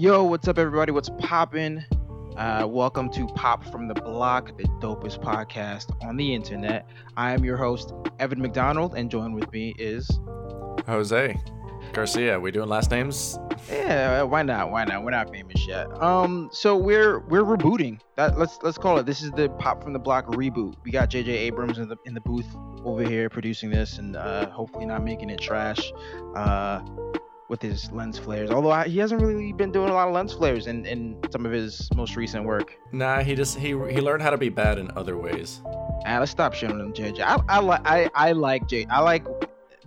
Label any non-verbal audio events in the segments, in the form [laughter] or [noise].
Yo, what's up, everybody? What's poppin'? Uh, welcome to Pop from the Block, the dopest podcast on the internet. I am your host, Evan McDonald, and joined with me is Jose Garcia. We doing last names? Yeah, why not? Why not? We're not famous yet. Um, so we're we're rebooting. That let's let's call it. This is the Pop from the Block reboot. We got J.J. Abrams in the in the booth over here producing this, and uh, hopefully not making it trash. Uh, with his lens flares. Although I, he hasn't really been doing a lot of lens flares in, in some of his most recent work. Nah, he just he he learned how to be bad in other ways. Ah, let's stop showing him JJ. I I like I, I like J. I like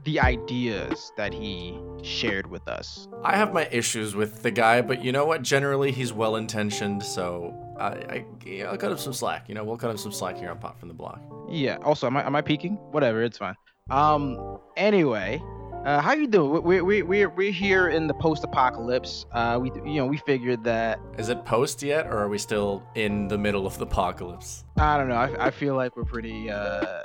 the ideas that he shared with us. I have my issues with the guy, but you know what? Generally, he's well intentioned, so I, I I'll cut him some slack. You know, we'll cut him some slack here on Pop from the Block. Yeah. Also, am I am I peeking? Whatever, it's fine. Um. Anyway, uh, how you doing? We're, we're, we're, we're here in the post-apocalypse. Uh, we you know we figured that. Is it post yet, or are we still in the middle of the apocalypse? I don't know. I, I feel like we're pretty. Uh,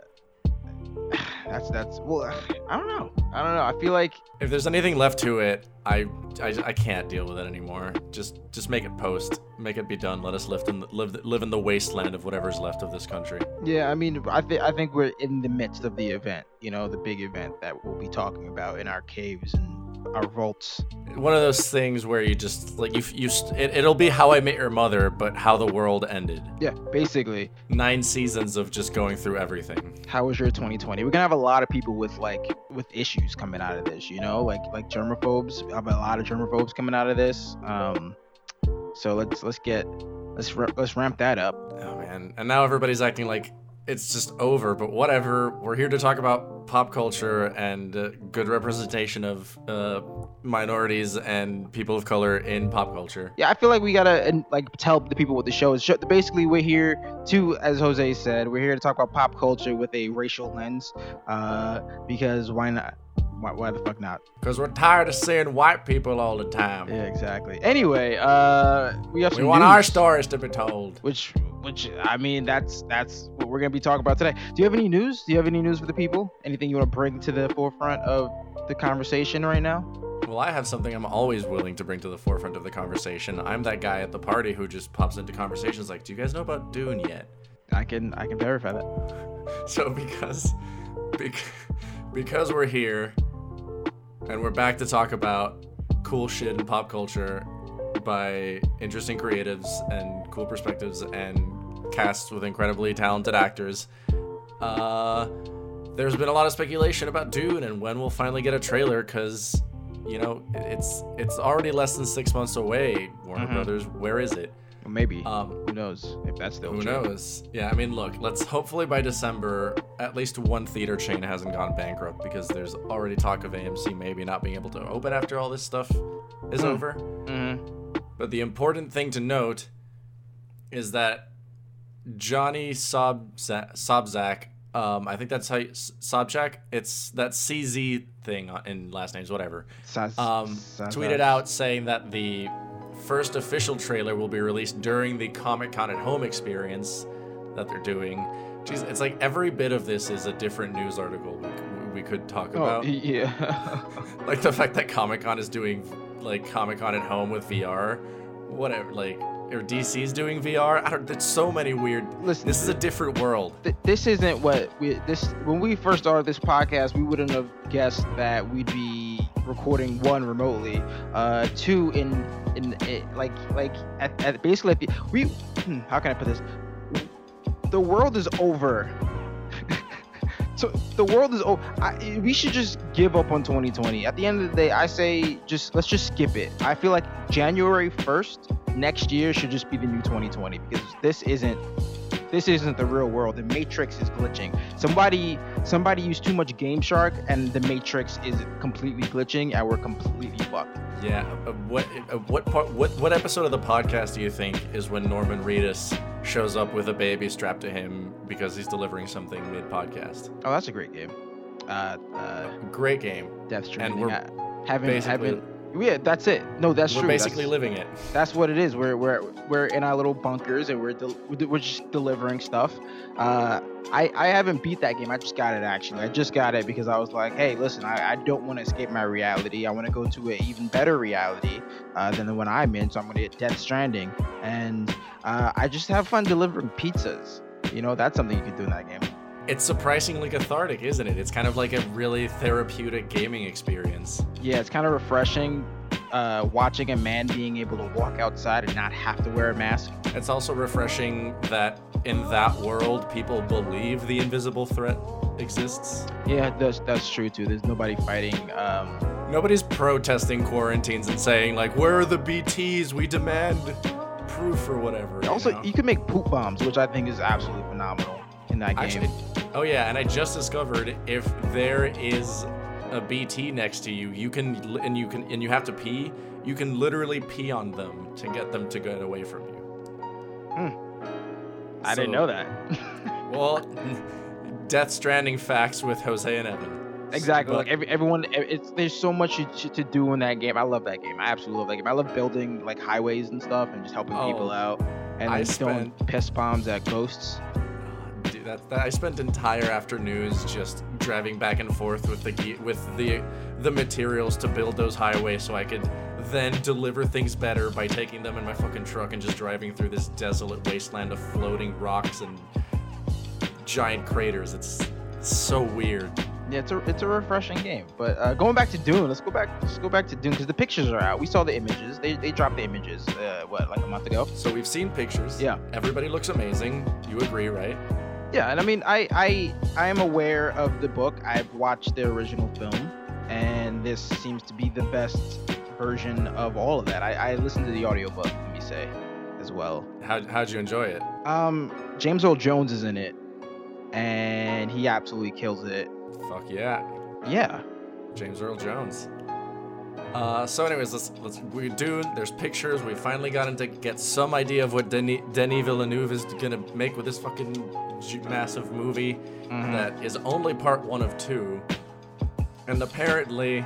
[sighs] that's that's well. I don't know. I don't know. I feel like if there's anything left to it, I, I, I can't deal with it anymore. Just just make it post. Make it be done. Let us live in the, live live in the wasteland of whatever's left of this country. Yeah, I mean, I think I think we're in the midst of the event. You know, the big event that we'll be talking about in our caves and our vaults. One of those things where you just like you you it, it'll be how I met your mother, but how the world ended. Yeah, basically. Nine seasons of just going through everything. How was your 2020? We're gonna have a lot of people with like with issues coming out of this. You know, like like germaphobes. I have a lot of germaphobes coming out of this. Um, so let's let's get let's let's ramp that up. Oh man, and now everybody's acting like it's just over, but whatever. We're here to talk about pop culture and uh, good representation of uh, minorities and people of color in pop culture. Yeah, I feel like we gotta like tell the people what the show is. Basically, we're here to, as Jose said, we're here to talk about pop culture with a racial lens, uh, because why not? Why, why, the fuck not? Because we're tired of seeing white people all the time. Yeah, exactly. Anyway, uh, we have we want news, our stories to be told. Which which I mean, that's that's what we're gonna be talking about today. Do you have any news? Do you have any news for the people? Anything you want to bring to the forefront of the conversation right now? Well, I have something I'm always willing to bring to the forefront of the conversation. I'm that guy at the party who just pops into conversations like, "Do you guys know about Dune yet?" I can I can verify that. [laughs] so because because we're here and we're back to talk about cool shit in pop culture by interesting creatives and cool perspectives and casts with incredibly talented actors. Uh, there's been a lot of speculation about Dune and when we'll finally get a trailer because, you know, it's it's already less than six months away. Warner mm-hmm. Brothers, where is it? Maybe. Um, who knows if that's still Who true. knows? Yeah, I mean, look, let's hopefully by December, at least one theater chain hasn't gone bankrupt because there's already talk of AMC maybe not being able to open after all this stuff is mm. over. Mm-hmm. But the important thing to note is that Johnny Sobzak, um, I think that's how you, Sobchak, it's that CZ thing in last names, whatever, um, tweeted out saying that the first official trailer will be released during the Comic Con at Home experience that they're doing. Jeez, it's like every bit of this is a different news article we, we could talk oh, about. Yeah. [laughs] like the fact that Comic Con is doing like Comic Con at home with VR, whatever. Like, or DC's doing VR. I don't. There's so many weird. Listen, this is a different world. Th- this isn't what we. This when we first started this podcast, we wouldn't have guessed that we'd be recording one remotely, uh, two in in, in like like at, at basically at the, we. Hmm, how can I put this? The world is over so the world is oh I, we should just give up on 2020 at the end of the day i say just let's just skip it. I feel like january 1st next year should just be the new 2020 because this isn't this isn't the real world. The Matrix is glitching. Somebody somebody used too much Game Shark, and the Matrix is completely glitching, and we're completely fucked. Yeah. Uh, what uh, what part what what episode of the podcast do you think is when Norman Reedus shows up with a baby strapped to him because he's delivering something mid podcast? Oh, that's a great game. Uh, uh, great game. Death Stranding. And we're having having Yeah, that's it. No, that's true. we're true. basically that's, living it. That's what it is. We're we're we're in our little bunkers and we're del- we're just delivering stuff. Uh, I I haven't beat that game. I just got it actually. I just got it because I was like, hey, listen, I, I don't want to escape my reality. I want to go to an even better reality uh, than the one I'm in. So I'm gonna get Death Stranding, and uh, I just have fun delivering pizzas. You know, that's something you can do in that game. It's surprisingly cathartic, isn't it? It's kind of like a really therapeutic gaming experience. Yeah, it's kind of refreshing uh, watching a man being able to walk outside and not have to wear a mask. It's also refreshing that in that world, people believe the invisible threat exists. Yeah, that's that's true too. There's nobody fighting. Um, Nobody's protesting quarantines and saying like, "Where are the BTs? We demand proof or whatever." you also, know? you can make poop bombs, which I think is absolutely phenomenal in that game. Actually, oh yeah, and I just discovered if there is a BT next to you, you can and you can and you have to pee, you can literally pee on them to get them to get away from you. Hmm. I didn't know that. [laughs] [laughs] Well, Death Stranding facts with Jose and Evan. exactly. But- Like every, everyone, it's there's so much to, to do in that game. I love that game. I absolutely love that game. I love building like highways and stuff and just helping oh, people Oh, out and I then throwing spent- piss bombs at ghosts. Dude, that, that I spent entire afternoons just driving back and forth with the with the the materials to build those highways, so I could then deliver things better by taking them in my fucking truck and just driving through this desolate wasteland of floating rocks and giant craters. It's, it's so weird. Yeah, it's a it's a refreshing game. But uh, going back to Dune, let's go back let's go back to Dune because the pictures are out. We saw the images. They they dropped the images. Uh, what like a month ago? So we've seen pictures. Yeah. Everybody looks amazing. You agree, right? Yeah, and I mean, I I I am aware of the book. I've watched the original film, and this seems to be the best version of all of that. I, I listened to the audiobook, let me say, as well. How how'd you enjoy it? Um, James Earl Jones is in it, and he absolutely kills it. Fuck yeah. Yeah, James Earl Jones. Uh, so, anyways, let's let's we do. There's pictures. We finally got into get some idea of what Denis, Denis Villeneuve is gonna make with this fucking massive movie Mhm. that is only part one of two, and apparently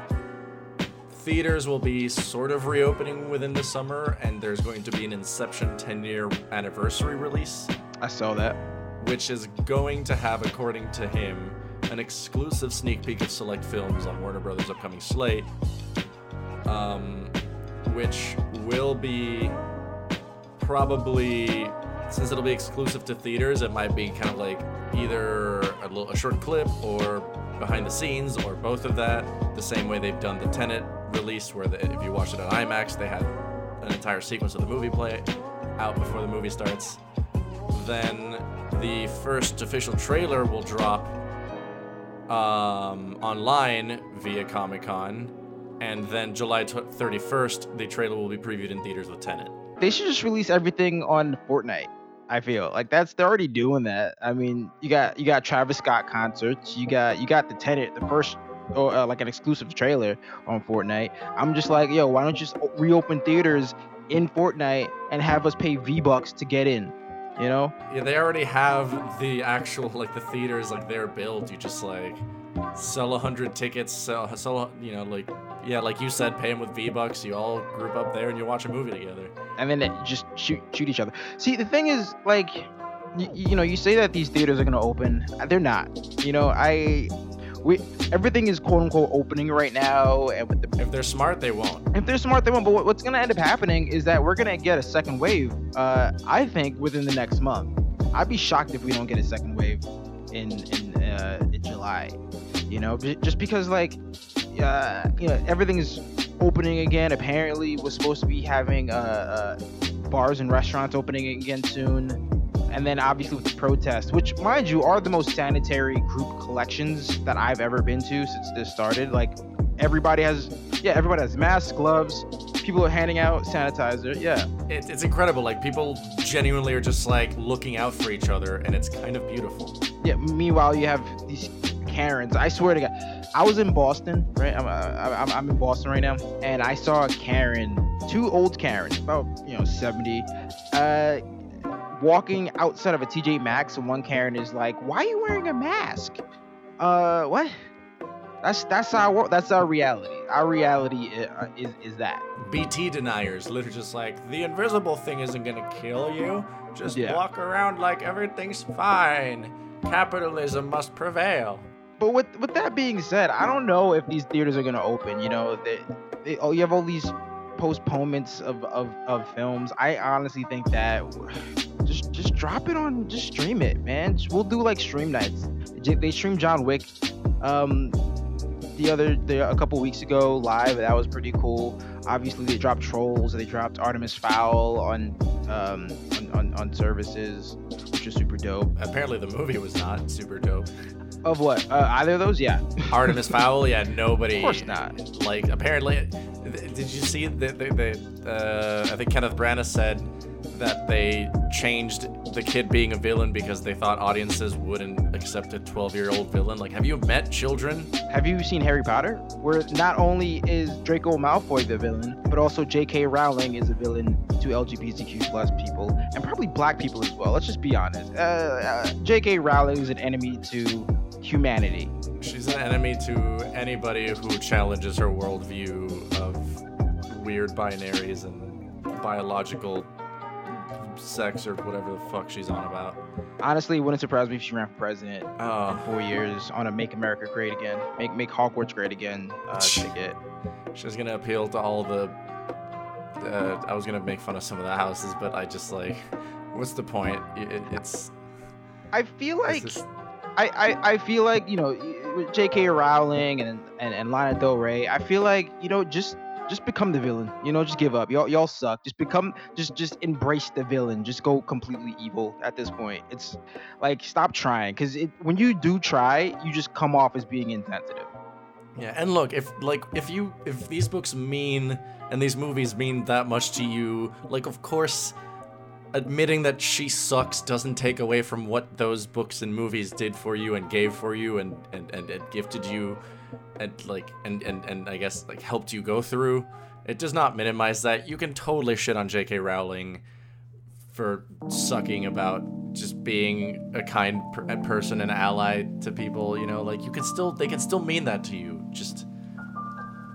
theaters will be sort of reopening within the summer, and there's going to be an Inception 10 year anniversary release, I saw that. which is going to have, according to him, an exclusive sneak peek of select films on Warner Brothers' upcoming slate, um, which will be probably since it'll be exclusive to theaters, it might be kind of like either a, little, a short clip or behind the scenes or both of that. The same way they've done the Tenet release, where the, if you watch it on IMAX, they had an entire sequence of the movie play out before the movie starts. Then the first official trailer will drop um, online via Comic Con, and then July tw- 31st, the trailer will be previewed in theaters with Tenet. They should just release everything on Fortnite. I feel like that's they're already doing that. I mean, you got you got Travis Scott concerts. You got you got the Tenet, the first or uh, like an exclusive trailer on Fortnite. I'm just like, yo, why don't you just reopen theaters in Fortnite and have us pay V bucks to get in? You know? Yeah, they already have the actual like the theaters like they're built. You just like sell a hundred tickets, sell sell you know like yeah like you said, pay them with V bucks. You all group up there and you watch a movie together. and then just shoot shoot each other. See, the thing is, like, you, you know, you say that these theaters are gonna open, they're not. You know, I, we, everything is quote unquote opening right now, and with the, If they're smart, they won't. if they're smart, they won't. But what's gonna end up happening is that we're gonna get a second wave. Uh, I think within the next month. I'd be shocked if we don't get a second wave in in, uh, in July. You know, just because like, uh, you know, everything is opening again. Apparently, we're supposed to be having uh, uh, bars and restaurants opening again soon. And then obviously with the protests, which mind you are the most sanitary group collections that I've ever been to since this started. Like everybody has, yeah, everybody has masks, gloves. People are handing out sanitizer. Yeah, It, it's incredible. Like people genuinely are just like looking out for each other, and it's kind of beautiful. yeah. Meanwhile, you have these Karens. I swear to God, I was in Boston, right? I'm, uh, I'm, I'm in Boston right now, and I saw a Karen, two old Karens, about you know 70, uh, walking outside of a TJ Maxx, and one Karen is like, "Why are you wearing a mask?" Uh, what? That's that's our that's our reality. our reality is, uh, is is that. BT deniers, literally just like the invisible thing isn't gonna kill you. Just Yeah. walk around like everything's fine. Capitalism must prevail. But with with that being said, I don't know if these theaters are gonna open. You know, they, they oh, you have all these postponements of, of of films. I honestly think that [sighs] just just drop it on, just stream it, man. We'll do like stream nights. They stream John Wick, um, the other the, a couple weeks ago live. That was pretty cool. Obviously, they dropped Trolls. They dropped Artemis Fowl on um on, on, on services, which is super dope. Apparently the movie was not super dope. Of what? Uh, either of those? Yeah. [laughs] Artemis Fowl, yeah, nobody. Of course not. Like apparently, did you see that? They, they, uh, I think Kenneth Branagh said that they changed the kid being a villain because they thought audiences wouldn't accept a 12-year-old villain. Like, have you met children? Have you seen Harry Potter? Where not only is Draco Malfoy the villain, but also J.K. Rowling is a villain to LGBTQ plus people and probably black people as well. Let's just be honest. Uh, uh, J.K. Rowling is an enemy to humanity. She's an enemy to anybody who challenges her worldview of weird binaries and biological sex or whatever the fuck she's on about. Honestly, it wouldn't surprise me if she ran for president in Oh, four years on a "Make America Great Again," make make Hogwarts great again uh, [laughs] ticket. she's gonna appeal to all the. Uh, I was gonna make fun of some of the houses, but I just like, what's the point? It, it- it's, I feel like I, I, I feel like you know J.K. Rowling and, and and Lana Del Rey. I feel like you know just just become the villain. You know, just give up. Y'all y'all suck. Just become just just embrace the villain. Just go completely evil at this point. It's like stop trying because when you do try, you just come off as being insensitive. Yeah, and look, if like if you if these books mean and these movies mean that much to you, like of course admitting that she sucks doesn't take away from what those books and movies did for you and gave for you and and, and, and gifted you and like and, and and I guess like helped you go through. It does not minimize that. You can totally shit on J.K. Rowling for sucking about just being a kind per- person and ally to people, you know, like you can still they can still mean that to you. Just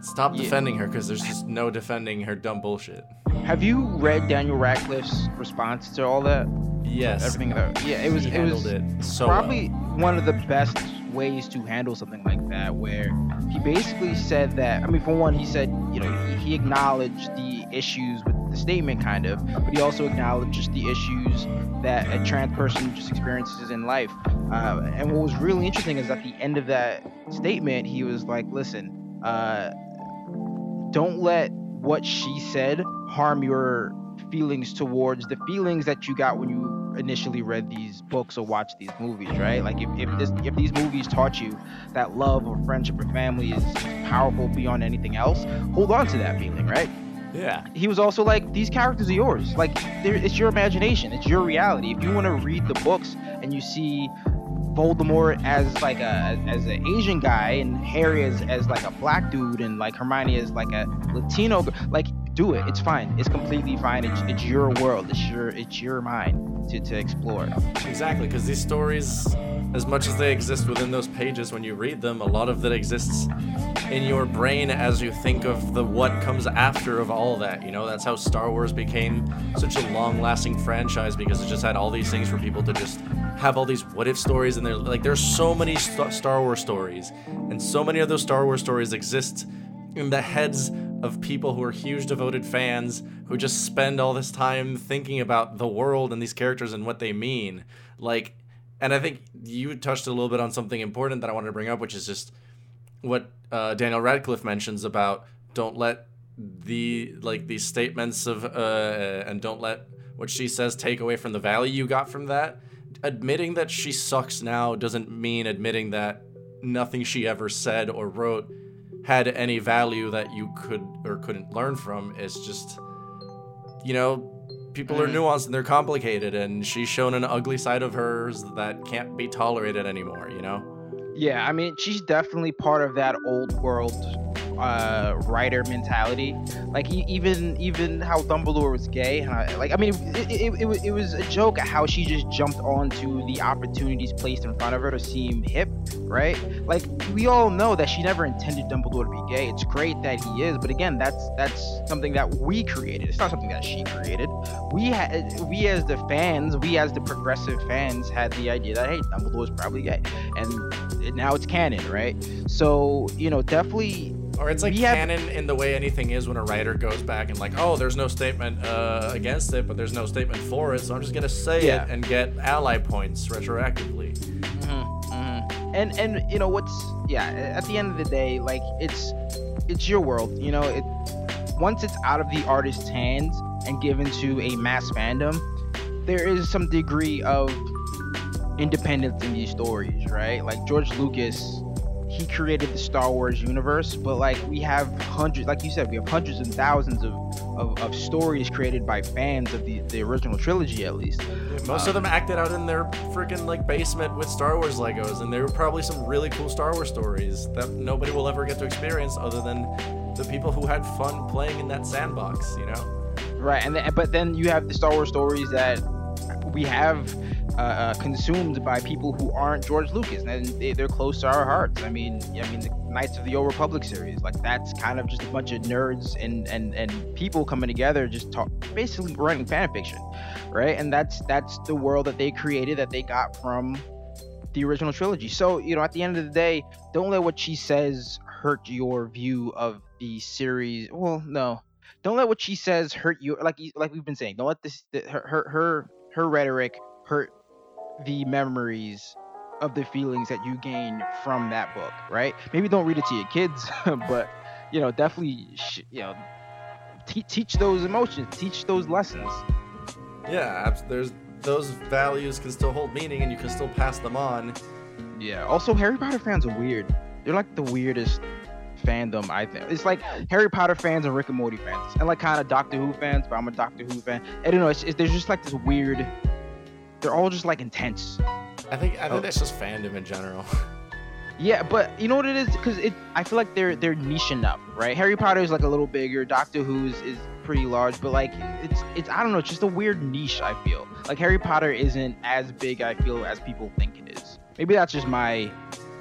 stop Yeah. defending her because there's just no defending her dumb bullshit. Have you read Daniel Radcliffe's response to all that? Yes, Everything that yeah, it was he it was it so probably well. one of the best ways to handle something like that where he basically said that i mean for one he said you know he, he acknowledged the issues with the statement kind of but he also acknowledged just the issues that a trans person just experiences in life uh, and what was really interesting is at the end of that statement he was like listen uh, don't let what she said harm your feelings towards the feelings that you got when you initially read these books or watched these movies, right? Like if, if this if these movies taught you that love or friendship or family is powerful beyond anything else, hold on to that feeling, right? Yeah, He was also like, these characters are yours. Like it's your imagination, it's your reality. If you want to read the books and you see Voldemort as like a as an Asian guy and Harry as, as like a black dude and like Hermione as like a Latino, like do it. It's fine. It's completely fine. It's, it's your world. It's your it's your mind to, to explore. exactly. Because these stories, as much as they exist within those pages when you read them, a lot of that exists in your brain as you think of the what comes after of all that. You know, that's how Star Wars became such a long-lasting franchise because it just had all these things for people to just have all these what if stories and they're like there's so many St- Star Wars stories and so many of those Star Wars stories exist in the heads of people who are huge devoted fans who just spend all this time thinking about the world and these characters and what they mean like and I think you touched a little bit on something important that I wanted to bring up which is just what uh, Daniel Radcliffe mentions about don't let the like these statements of uh, and don't let what she says take away from the value you got from that. Admitting that she sucks now doesn't mean admitting that nothing she ever said or wrote had any value that you could or couldn't learn from. It's just, you know, people are Mhm. nuanced and they're complicated, and she's shown an ugly side of hers that can't be tolerated anymore. You know. Yeah, I mean she's definitely part of that old world uh, writer mentality. Like he, even even how Dumbledore was gay, and I, like I mean, it, it, it, it, was a joke at how she just jumped onto the opportunities placed in front of her to seem hip, right? Like we all know that she never intended Dumbledore to be gay. It's great that he is, but again, that's that's something that we created. It's not something that she created. We had we as the fans, we as the progressive fans had the idea that hey, Dumbledore is probably gay, and now it's canon, right? So you know, definitely or it's like canon in the way anything is when a writer goes back and like, oh, there's no statement uh, against it, but there's no statement for it, so I'm just gonna say yeah. it and get ally points retroactively. Mm-hmm, mm-hmm. And and you know what's yeah, at the end of the day, like it's it's your world, you know. It once it's out of the artist's hands and given to a mass fandom, there is some degree of independence in these stories, right? Like George Lucas he created the Star Wars universe, but like we have hundreds, like you said, we have hundreds and thousands of, of, of stories created by fans of the, the original trilogy, at least. most um, of them acted out in their freaking like basement with Star Wars Legos, and there were probably some really cool Star Wars stories that nobody will ever get to experience other than the people who had fun playing in that sandbox, you know? Right, and but then you have the Star Wars stories that we have uh, uh, consumed by people who aren't George Lucas, and they, are close to our hearts. I mean, I mean, the Knights of the Old Republic series, like that's kind of just a bunch of nerds and and and people coming together, just talk, basically writing fan fiction, right? And that's that's the world that they created, that they got from the original trilogy. So you know, at the end of the day, don't let what she says hurt your view of the series. Well, no, don't let what she says hurt you. Like like we've been saying, don't let this her her her, her rhetoric hurt the memories of the feelings that you gain from that book, right? Maybe don't read it to your kids, [laughs] but you know, definitely, sh- you know, te- teach those emotions, teach those lessons. Yeah, there's those values can still hold meaning, and you can still pass them on. Yeah. Also, Harry Potter fans are weird. They're like the weirdest fandom. I think it's like Harry Potter fans and Rick and Morty fans, and like kind of Doctor Who fans. But I'm a Doctor Who fan. I don't know. It's, it's, there's just like this weird they're all just like intense. I think I think oh. that's just fandom in general. [laughs] Yeah, but you know what it is? Because it, I feel like they're they're niche enough, right? Harry Potter is like a little bigger. Doctor Who's is pretty large, but like it's it's I don't know, it's just a weird niche. I feel like Harry Potter isn't as big. I feel as people think it is. Maybe that's just my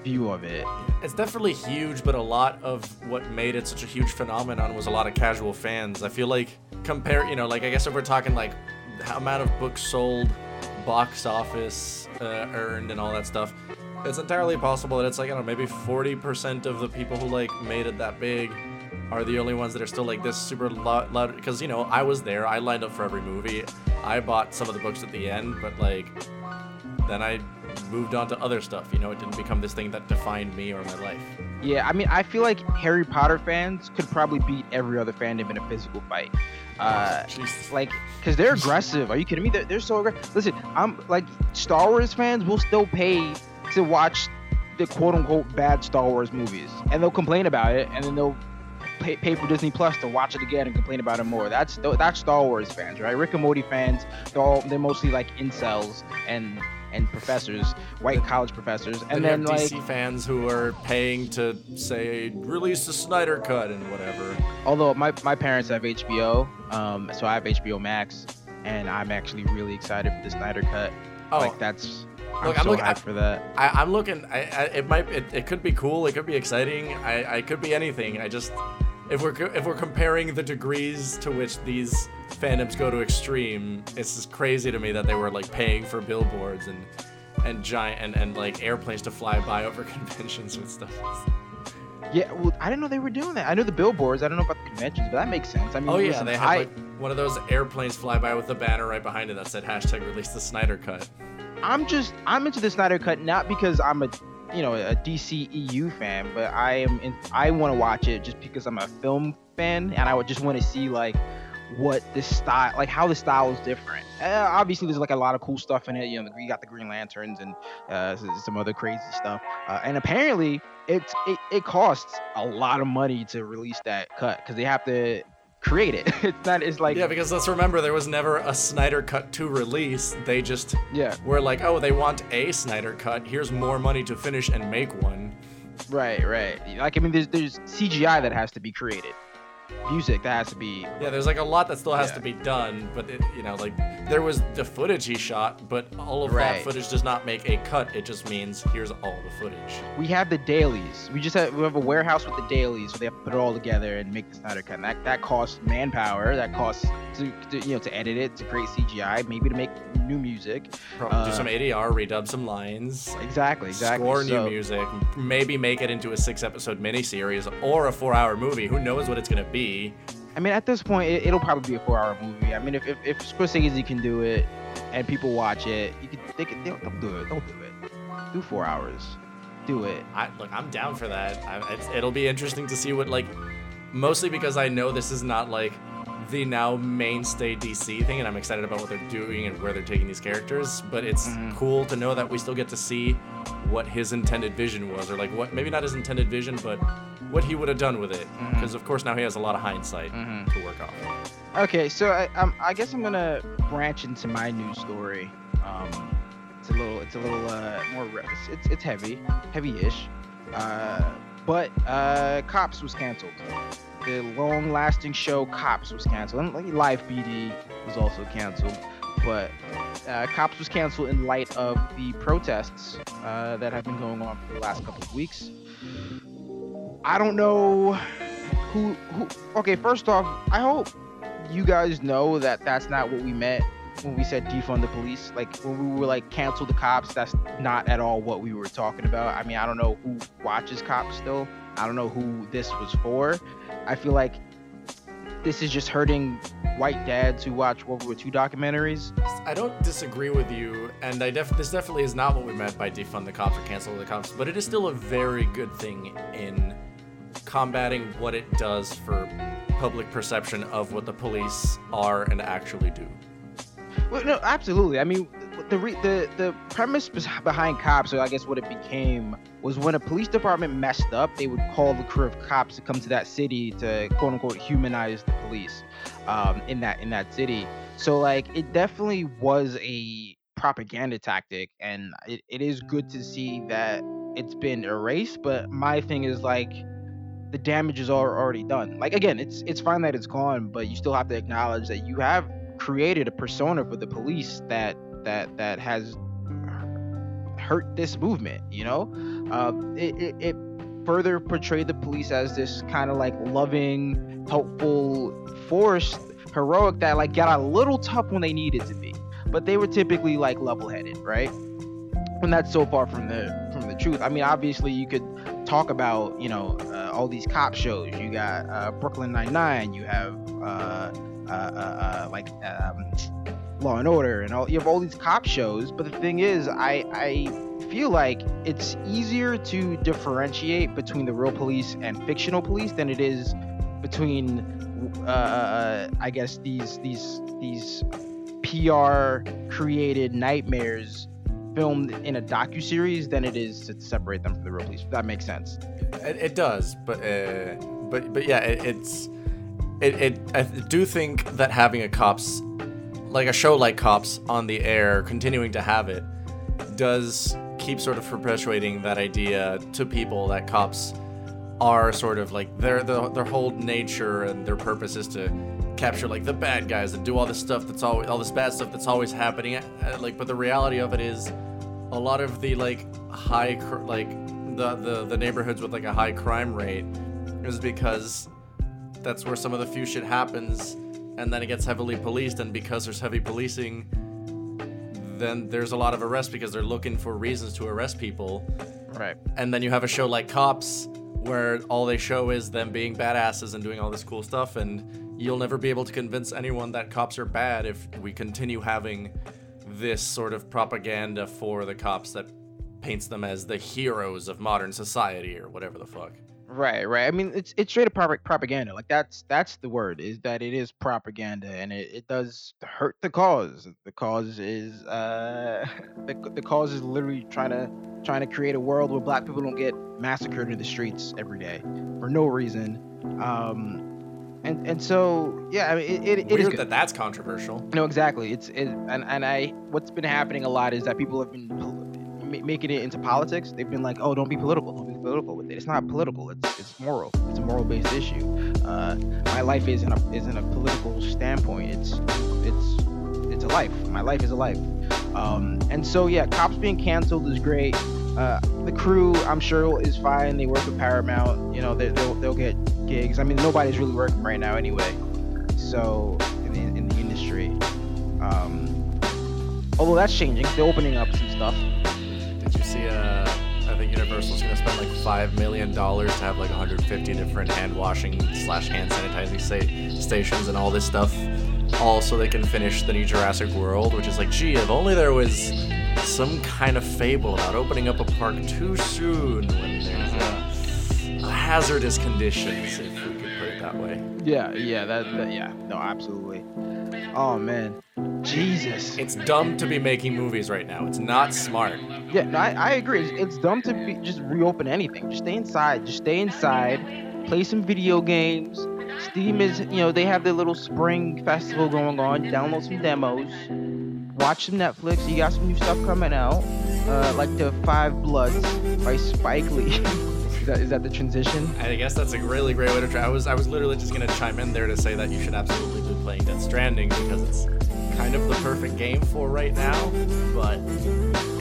view of it. It's definitely huge, but a lot of what made it such a huge phenomenon was a lot of casual fans. I feel like compare, you know, like I guess if we're talking like amount of books sold box office uh, earned and all that stuff. It's entirely possible that it's like I don't know, maybe 40% of the people who like made it that big are the only ones that are still like this super loud. Because you know, I was there. I lined up for every movie. I bought some of the books at the end, but like then I moved on to other stuff. You know, it didn't become this thing that defined me or my life. Yeah, I mean, I feel like Harry Potter fans could probably beat every other fandom in a physical fight. Uh, like, cause they're aggressive. Are you kidding me? They're, they're so aggressive. Listen, I'm like Star Wars fans will still pay to watch the quote unquote bad Star Wars movies, and they'll complain about it, and then they'll pay, pay for Disney Plus to watch it again and complain about it more. That's that's Star Wars fans, right? Rick and Morty fans. They're all they're mostly like incels and and professors, white college professors, and then, like DC fans who are paying to say release the Snyder cut and whatever. Although my my parents have HBO, um, so I have HBO Max, and I'm actually really excited for the Snyder cut. Oh, like that's. I'm Look, I'm so looking for that. I, am looking. I, I, it might. It, it could be cool. It could be exciting. I, I could be anything. I just if we're if we're comparing the degrees to which these fandoms go to extreme, it's just crazy to me that they were like paying for billboards and and giant and, and like airplanes to fly by over [laughs] conventions with stuff. Yeah, well, I didn't know they were doing that. I know the billboards. I don't know about the conventions, but that makes sense. I mean, oh yeah, listen, they had I, like one of those airplanes fly by with a banner right behind it that said hashtag release the Snyder Cut. I'm just I'm into the Snyder Cut not because I'm a you know a DC EU fan, but I am in, I want to watch it just because I'm a film fan and I would just want to see like what the style like how the style is different. Uh, obviously, there's like a lot of cool stuff in it. You know, you got the Green Lanterns and uh, some other crazy stuff. Uh, and apparently, it's it, it costs a lot of money to release that cut because they have to create it. it's not. It's like yeah, because let's remember there was never a Snyder cut to release. They just yeah were like, oh, they want a Snyder cut. Here's more money to finish and make one. Right, right. Like I mean, there's there's CGI that has to be created music that has to be yeah there's like a lot that still has Yeah. to be done but it, you know like there was the footage he shot but all of Right. that footage does not make a cut it just means here's all the footage we have the dailies. We just have we have a warehouse with the dailies, so they have to put it all together and make the Snyder cut. And that that costs manpower. That costs to, to you know to edit it, to create CGI, maybe to make new music. Probably do Uh, some ADR redub some lines Exactly, exactly. score new music maybe make it into a six episode miniseries or a four hour movie who knows what it's gonna be I mean, at this point, it, it'll probably be a four-hour movie. I mean, if if, if Scorsese can do it and people watch it, you they could they'll, they'll do it. They'll do it. Do four hours. Do it. I look, I'm down for that. I, it'll be interesting to see what like, mostly because I know this is not like the now mainstay DC thing, and I'm excited about what they're doing and where they're taking these characters. But it's Mhm. cool to know that we still get to see what his intended vision was, or like what maybe not his intended vision, but what he would have done with it. Because of course now he has a lot of hindsight Mhm. to work off. Okay, so I, um, I guess I'm gonna branch into my news story. Um, it's a little, it's a little uh, more, re- it's, it's it's heavy, heavy-ish. Uh, but uh, Cops was canceled. The long-lasting show Cops was canceled. And Live PD was also canceled. But uh, Cops was canceled in light of the protests uh, that have been going on for the last couple of weeks. I don't know who who. Okay, first off, I hope you guys know that that's not what we meant when we said defund the police. Like when we were like cancel the cops, that's not at all what we were talking about. I mean, I don't know who watches cops still. I don't know who this was for. I feel like this is just hurting white dads who watch World War II documentaries. I don't disagree with you, and I def- this definitely is not what we meant by defund the cops or cancel the cops, but it is still a very good thing in combating what it does for public perception of what the police are and actually do. Well, no, absolutely. I mean, the re- the the premise behind cops, or I guess what it became, was when a police department messed up, they would call the crew of cops to come to that city to quote unquote humanize the police um, in that in that city. So like, it definitely was a propaganda tactic, and it, it is good to see that it's been erased. But my thing is like. The damage is already done. Like again, it's it's fine that it's gone, but you still have to acknowledge that you have created a persona for the police that that that has hurt this movement you know uh, it, it, it further portrayed the police as this kind of like loving helpful force heroic that like got a little tough when they needed to be. But they were typically like level-headed right? And that's so far from the from the truth. I mean obviously you could talk about you know uh, all these cop shows. You got uh, brooklyn 99 you have uh, uh, uh, uh, like um, Law and Order and all you have all these cop shows, but the thing is, I I feel like it's easier to differentiate between the real police and fictional police than it is between uh, I guess these these these PR created nightmares filmed in a docu series than it is to separate them from the real police. If that makes sense. It, it does, but uh, but but yeah, it, it's it, it. I do think that having a cops, like a show like Cops on the air, continuing to have it, does keep sort of perpetuating that idea to people that cops are sort of like their their, their whole nature and their purpose is to capture like the bad guys and do all this stuff that's always all this bad stuff that's always happening. Uh, Like, but the reality of it is, a lot of the like high like the, the the neighborhoods with like a high crime rate is because that's where some of the few shit happens and then it gets heavily policed and because there's heavy policing then there's a lot of arrests because they're looking for reasons to arrest people Right. and then you have a show like cops where all they show is them being badasses and doing all this cool stuff and you'll never be able to convince anyone that cops are bad if we continue having this sort of propaganda for the cops that paints them as the heroes of modern society or whatever the fuck Right, right. I mean, it's it's straight up propaganda. Like that's that's the word is that it is propaganda, and it, it does hurt the cause. The cause is uh [laughs] the, the cause is literally trying to trying to create a world where black people don't get massacred in the streets every day for no reason. Um, and and so yeah, I mean, it, it, it is that that's controversial. No, exactly. It's it, and and I what's been happening a lot is that people have been making it into politics. They've been like, oh, don't be political, don't be political with it. It's not political. It's it's moral. It's a moral based issue. Uh, my life isn't a isn't a political standpoint. It's it's it's a life. My life is a life. Um, and so yeah, cops being canceled is great. Uh, the crew, I'm sure, is fine. They work with Paramount. You know, they, will they'll get gigs. I mean, nobody's really working right now anyway. So in the, in the industry, um, although that's changing, they're opening up some stuff. Did you see? Uh, I think Universal's gonna spend like five million dollars to have like 150 different hand washing slash hand sanitizing sta- stations and all this stuff all so they can finish the new Jurassic World, which is like, gee, if only there was some kind of fable about opening up a park too soon when there's a, a hazardous conditions, if we could put it that way. Yeah, yeah, that, that yeah, no, absolutely. Oh man, Jesus. It's dumb to be making movies right now. It's not smart. Yeah, no, I, I agree. It's, it's dumb to be just reopen anything. Just stay inside. Just stay inside. Play some video games Steam is, you know, they have their little spring festival going on. Download some demos, watch some Netflix. You got some new stuff coming out, uh, like the Five Bloods by Spike Lee. [laughs] is, that, is that the transition? I guess that's a really great way to try. I was I was literally just gonna chime in there to say that you should absolutely be playing Death Stranding because it's kind of the perfect game for right now. But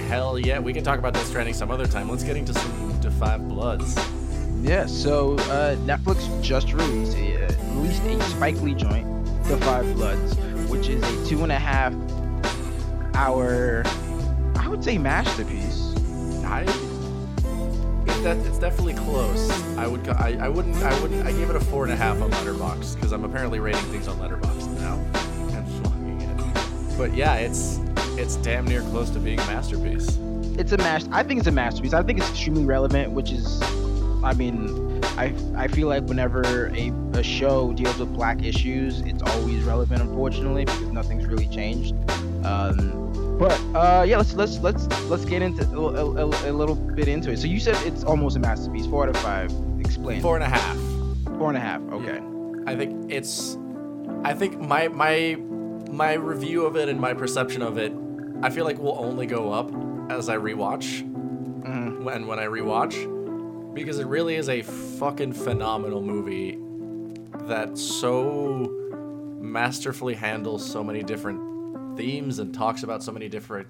hell yeah, we can talk about Death Stranding some other time. Let's get into some Five Bloods. Yeah, so uh, Netflix just released a, uh, released a Spike Lee joint, The Five Bloods, which is a two and a half hour, I would say masterpiece. I, that, it's definitely close. I would, I, I wouldn't, I wouldn't, I gave it a four and a half on Letterbox because I'm apparently rating things on Letterbox now and logging it. But yeah, it's, it's damn near close to being a masterpiece. It's a master. I think it's a masterpiece. I think it's extremely relevant, which is I mean, I, I feel like whenever a, a show deals with black issues, it's always relevant, unfortunately, because nothing's really changed. Um, but uh, yeah, let's let's let's let's get into a, a, a, little bit into it. So you said it's almost a masterpiece. Four out of five. Explain. Four and a half. Four and a half. Okay. I think it's. I think my my my review of it and my perception of it, I feel like will only go up as I rewatch. Mm-hmm. When when I rewatch because it really is a fucking phenomenal movie that so masterfully handles so many different themes and talks about so many different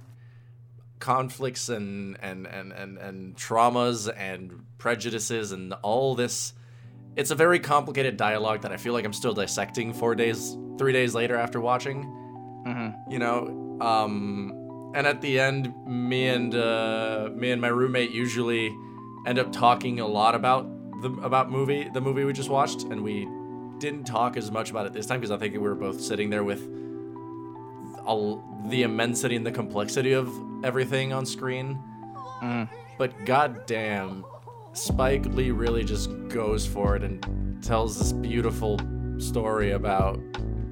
conflicts and and and and, and traumas and prejudices and all this it's a very complicated dialogue that I feel like I'm still dissecting four days, three days later after watching. Mm-hmm. You know, um, and at the end, me and uh, me and my roommate usually end up talking a lot about the about movie the movie we just watched, and we didn't talk as much about it this time because I think we were both sitting there with all the immensity and the complexity of everything on screen. Mm. But goddamn, Spike Lee really just goes for it and tells this beautiful story about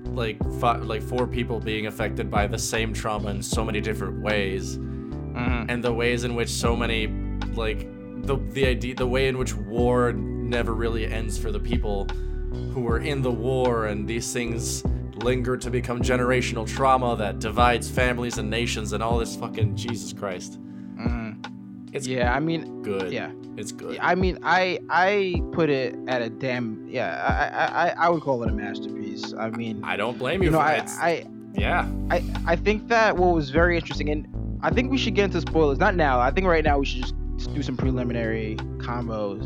like five, like four people being affected by the same trauma in so many different ways, mm-hmm. and the ways in which so many like the the idea the way in which war never really ends for the people who were in the war and these things linger to become generational trauma that divides families and nations and all this fucking Jesus Christ. Mm. It's yeah, I mean, good. Yeah, it's good. I mean, I I put it at a damn yeah. I I I would call it a masterpiece. I mean, I don't blame you. You know, I, I yeah. I I think that what was very interesting, and I think we should get into spoilers. Not now. I think right now we should just do some preliminary combos.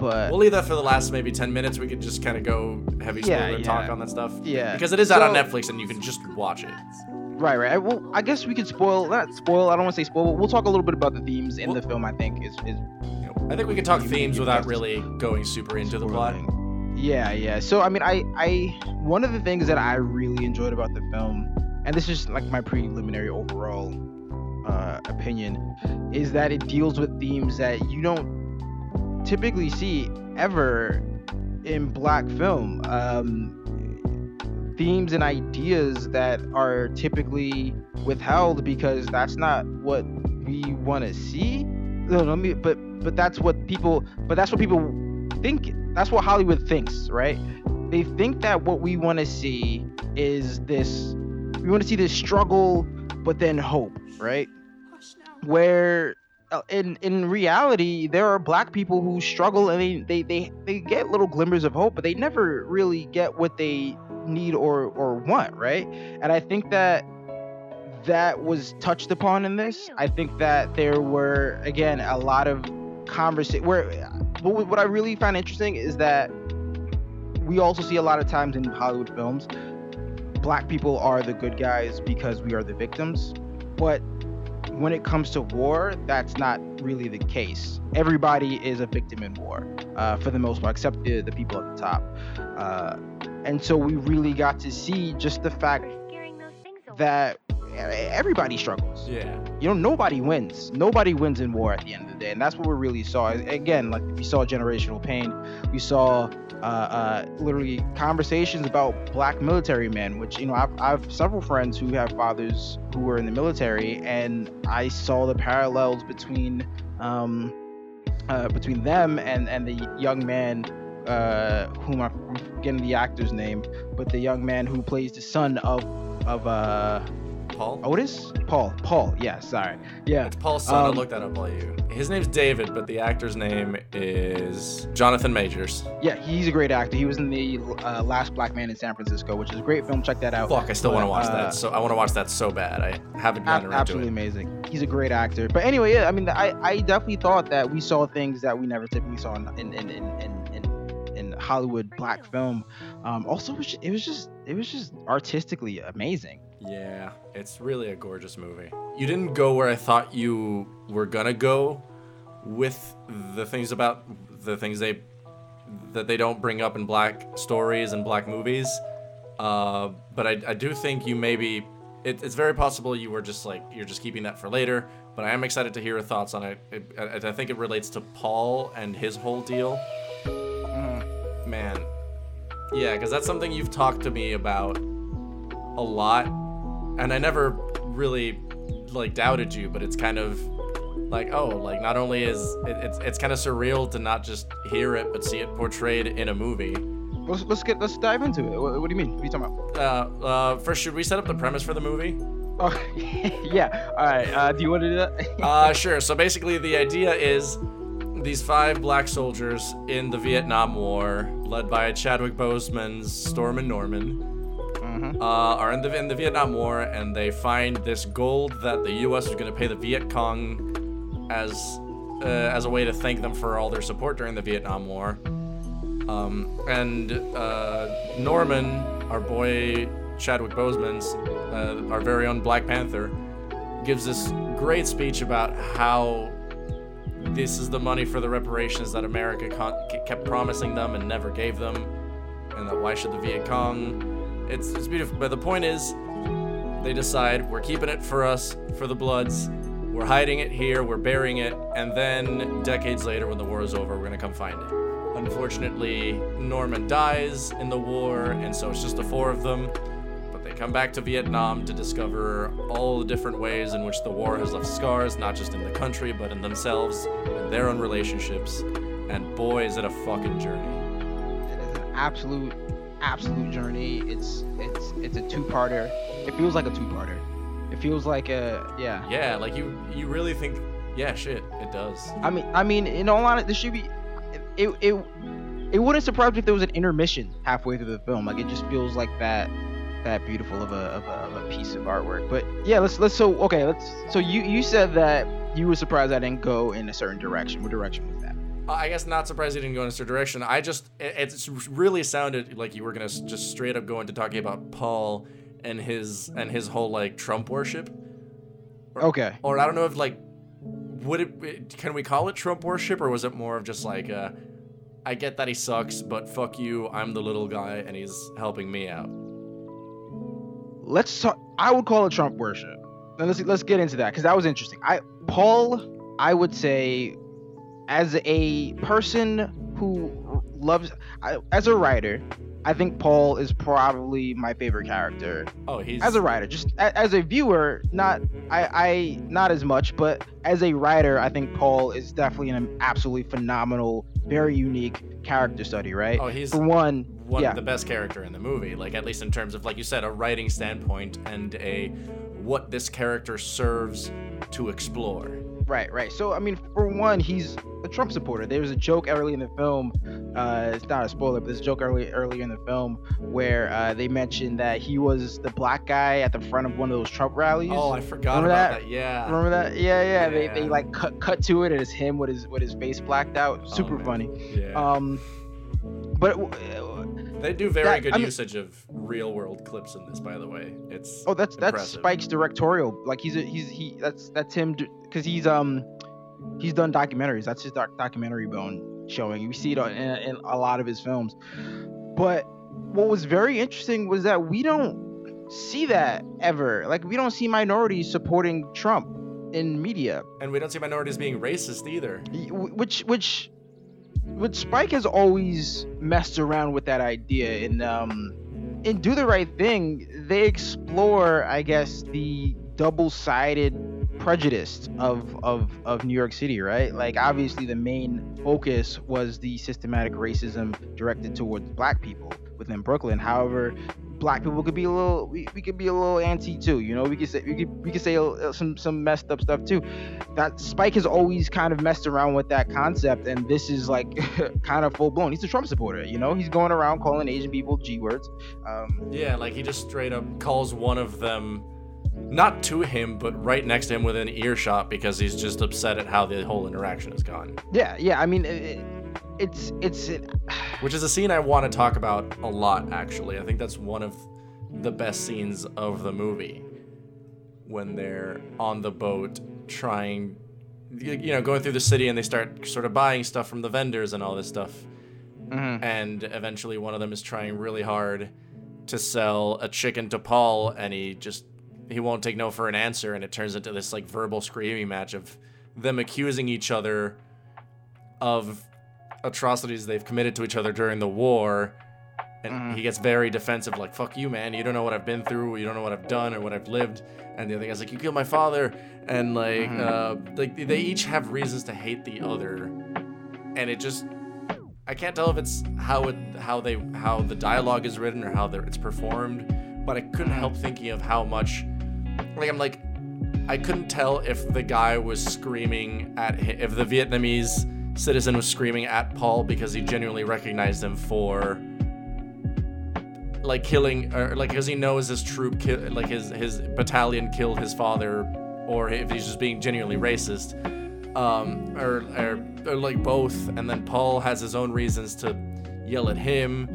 But we'll leave that for the last maybe 10 minutes. We could just kind of go heavy spoiler yeah, yeah. talk on that stuff. Yeah. Because it is out on Netflix and you can just watch it. Right, right. Well, I guess we could spoil, not spoil, I don't want to say spoil, but we'll talk a little bit about the themes in well, the film, I think. is, is I think we can talk themes without really going super into the plot. Yeah, yeah. So, I mean, I, I, one of the things that I really enjoyed about the film, and this is like my preliminary overall uh, opinion is that it deals with themes that you don't typically see ever in black film. Um, themes and ideas that are typically withheld because that's not what we want to see. No, me, but but that's what people, but that's what people think. That's what Hollywood thinks, right? They think that what we want to see is this. We want to see this struggle, but then hope, right? where Uh, in in reality, there are black people who struggle and they, they they they get little glimmers of hope, but they never really get what they need or or want, right? And I think that that was touched upon in this. I think that there were again a lot of conversation where what I really find interesting is that we also see a lot of times in Hollywood films, black people are the good guys because we are the victims, but when it comes to war, that's not really the case. Everybody is a victim in war, uh, for the most part, except the, the people at the top. Uh, and so we really got to see just the fact that everybody struggles. Yeah. You know, nobody wins. Nobody wins in war at the end of the day, and that's what we really saw. Again, like we saw generational pain. We saw uh, uh, literally conversations about black military men, which you know I've, I've several friends who have fathers who were in the military, and I saw the parallels between um, uh, between them and and the young man uh, whom I'm forgetting the actor's name, but the young man who plays the son of of uh Paul? Otis? Paul. Paul. Yeah, sorry. Yeah. It's Paul's son. Um, I'll look that up while you. His name's David, but the actor's name is Jonathan Majors. Yeah, he's a great actor. He was in the uh, Last Black Man in San Francisco, which is a great film. Check that out. Fuck, I still want to watch uh, that. So I want to watch that so bad. I haven't gotten around to it. Absolutely amazing. He's a great actor. But anyway, yeah, I mean, I, I definitely thought that we saw things that we never typically saw in in in in, in, in Hollywood black film. Um, also, it was just it was just artistically amazing. Yeah, it's really a gorgeous movie. You didn't go where I thought you were gonna go with the things about the things they that they don't bring up in black stories and black movies. Uh, but I, I do think you maybe it, it's very possible you were just like you're just keeping that for later. But I am excited to hear your thoughts on it. it I, I think it relates to Paul and his whole deal. Mm, man, yeah, because that's something you've talked to me about a lot and I never really like doubted you, but it's kind of like oh, like not only is it, it's it's kind of surreal to not just hear it but see it portrayed in a movie. Let's let's get let's dive into it. What, what do you mean? What are you talking about? Uh, uh, first, should we set up the premise for the movie? Oh, [laughs] yeah. All right. Uh, do you want to do that? [laughs] uh, sure. So basically, the idea is these five black soldiers in the Vietnam War, led by Chadwick Boseman's Stormin' Norman, mm-hmm. uh, are in the in the Vietnam War, and they find this gold that the U.S. is going to pay the Viet Cong as uh, as a way to thank them for all their support during the Vietnam War. Um, and uh, Norman, our boy Chadwick Boseman's, uh, our very own Black Panther, gives this great speech about how this is the money for the reparations that America con- kept promising them and never gave them, and that why should the Viet Cong it's it's beautiful. But the point is, they decide we're keeping it for us, for the Bloods. We're hiding it here. We're burying it, and then decades later, when the war is over, we're gonna come find it. Unfortunately, Norman dies in the war, and so it's just the four of them. But they come back to Vietnam to discover all the different ways in which the war has left scars, not just in the country, but in themselves in their own relationships. And boy, is it a fucking journey. It is an absolute absolute journey. It's it's it's a two-parter. It feels like a two-parter. It feels like a yeah. Yeah, like you you really think yeah, shit, it does. I mean I mean in all honesty, this should be it it it wouldn't surprise me if there was an intermission halfway through the film. Like it just feels like that that beautiful of a, of a, of a piece of artwork. But yeah, let's let's so okay, let's so you you said that you were surprised I didn't go in a certain direction. What direction was that? I guess not surprised you didn't go in a certain direction. I just it, it's really sounded like you were gonna just straight up go into talking about Paul and his and his whole like Trump worship. Or, okay. Or I don't know if like would it can we call it Trump worship or was it more of just like uh, I get that he sucks, but fuck you, I'm the little guy and he's helping me out. Let's talk. I would call it Trump worship. Now let's let's get into that because that was interesting. I Paul, I would say as a person who loves as a writer i think paul is probably my favorite character. Oh he's as a writer just as a viewer not i i not as much but as a writer i think paul is definitely an absolutely phenomenal very unique character study right? Oh he's for one one yeah. of the best character in the movie like at least in terms of like you said a writing standpoint and a what this character serves to explore Right, right. So I mean, for one, he's a Trump supporter. There was a joke early in the film. Uh, it's not a spoiler, but there's a joke early earlier in the film where uh, they mentioned that he was the black guy at the front of one of those Trump rallies. Oh, I forgot Remember about that? that? Yeah. Remember that? Yeah, yeah. They, Yeah. they like cut cut to it and it's him with his with his face blacked out. Oh, Super man. funny. Yeah. Um, but uh, they do very that- good I mean- usage of real world clips in this, by the way. It's oh, that's that's. Spike's directorial. Like he's a, he's he that's that's him because he's um he's done documentaries. That's his doc- documentary bone showing. We see it on- in, in a lot of his films. But what was very interesting was that we don't see that ever. Like we don't see minorities supporting Trump in media. And we don't see minorities being racist either. Which which which Spike has always messed around with that idea in um in Do the Right Thing they explore I guess the double-sided prejudice of of of New York City right like obviously the main focus was the systematic racism directed towards black people within Brooklyn however black people could be a little we, we could be a little anti too you know we could say we could we could say uh, some some messed up stuff too that Spike has always kind of messed around with that concept, and this is like [laughs] kind of full blown. He's a Trump supporter, you know. He's going around calling Asian people G words. Um, Yeah, like he just straight up calls one of them not to him, but right next to him within earshot because he's just upset at how the whole interaction has gone. yeah, yeah. I mean, it, it's it's it, [sighs] Which is a scene I want to talk about a lot, actually. I think that's one of the best scenes of the movie. When they're on the boat trying, you know, going through the city and they start sort of buying stuff from the vendors and all this stuff. mhm. And eventually one of them is trying really hard to sell a chicken to Paul and he just he won't take no for an answer and it turns into this like verbal screaming match of them accusing each other of atrocities they've committed to each other during the war. And Mhm. he gets very defensive like fuck you man. You don't know what i've been through. You don't know what i've done or what i've lived. And the other guy's like you killed my father. And like Mhm. uh like they each have reasons to hate the other. And it just i can't tell if it's how it how they how the dialogue is written or how they're- it's performed but i couldn't help thinking of how much like i'm like i couldn't tell if the guy was screaming at hi- if the vietnamese citizen was screaming at paul because he genuinely recognized him for like killing or like because he knows his troop ki- like his his battalion killed his father or if he's just being genuinely racist um or, or or like both. And then paul has his own reasons to yell at him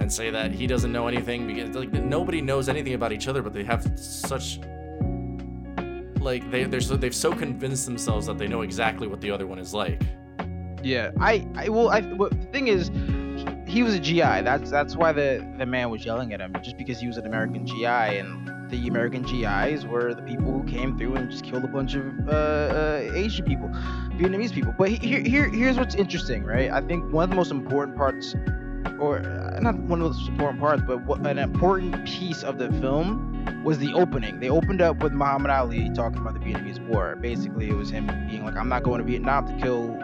and say that he doesn't know anything because like nobody knows anything about each other but they have such like they they're so they've so convinced themselves that they know exactly what the other one is like yeah. I I well I well, the thing is. he- was a GI. That's that's why the, the man was yelling at him, just because he was an American GI, and the American GIs were the people who came through and just killed a bunch of uh, uh, Asian people, Vietnamese people. But he- here, here, here's what's interesting, right? I think one of the most important parts, or uh, not one of the important parts, but what, an important piece of the film was the opening. They opened up with Muhammad Ali talking about the Vietnamese War. Basically, it was him being like, "I'm not going to Vietnam to kill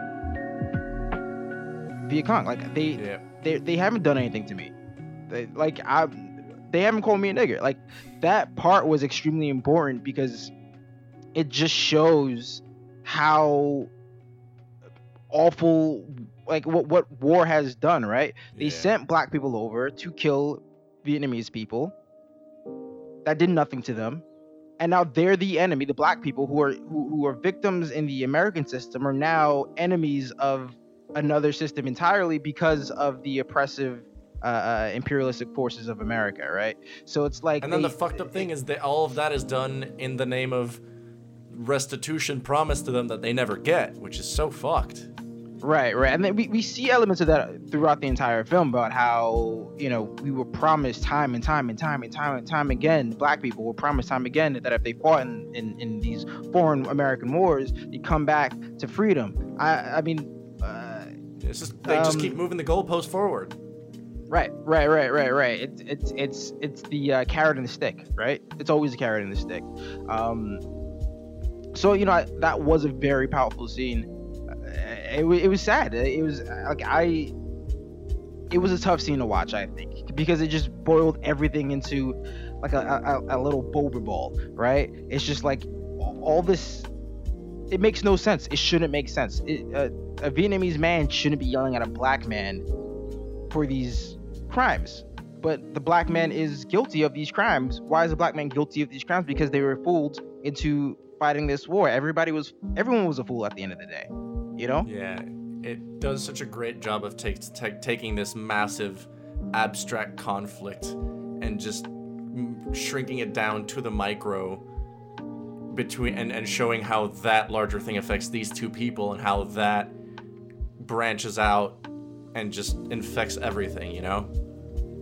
Viet Cong." Like they, yeah they they haven't done anything to me. They, like I, they haven't called me a nigger. Like that part was extremely important because it just shows how awful like what what war has done. Right? They Yeah. sent black people over to kill Vietnamese people. That did nothing to them. And now they're the enemy. The black people who are who, who are victims in the American system are now enemies of another system entirely because of the oppressive uh, uh, imperialistic forces of America, right? So it's like And then they- the fucked up thing is that all of that is done in the name of restitution promised to them that they never get, which is so fucked. Right, right. And then we, we see elements of that throughout the entire film about how, you know, we were promised time and time and time and time and time again, black people were promised time again that if they fought in, in, in these foreign American wars, they'd come back to freedom. I I mean, uh, It's just they just Um, keep moving the goalpost forward. right, right, right, right, right. It's it's it's it's the uh, carrot and the stick, right? It's always a carrot and the stick. Um, so you know I, that was a very powerful scene. It, it was sad. It was like I. It was a tough scene to watch, I think, because it just boiled everything into like a, a, a little boba ball, right? It's just like all this it makes no sense. It shouldn't make sense. It, uh, a Vietnamese man shouldn't be yelling at a black man for these crimes. But the black man is guilty of these crimes. Why is the black man guilty of these crimes? Because they were fooled into fighting this war. Everybody was, everyone was a fool at the end of the day. You know? Yeah, it does such a great job of take, take, taking this massive, abstract conflict and just shrinking it down to the micro between and, and showing how that larger thing affects these two people and how that branches out and just infects everything you know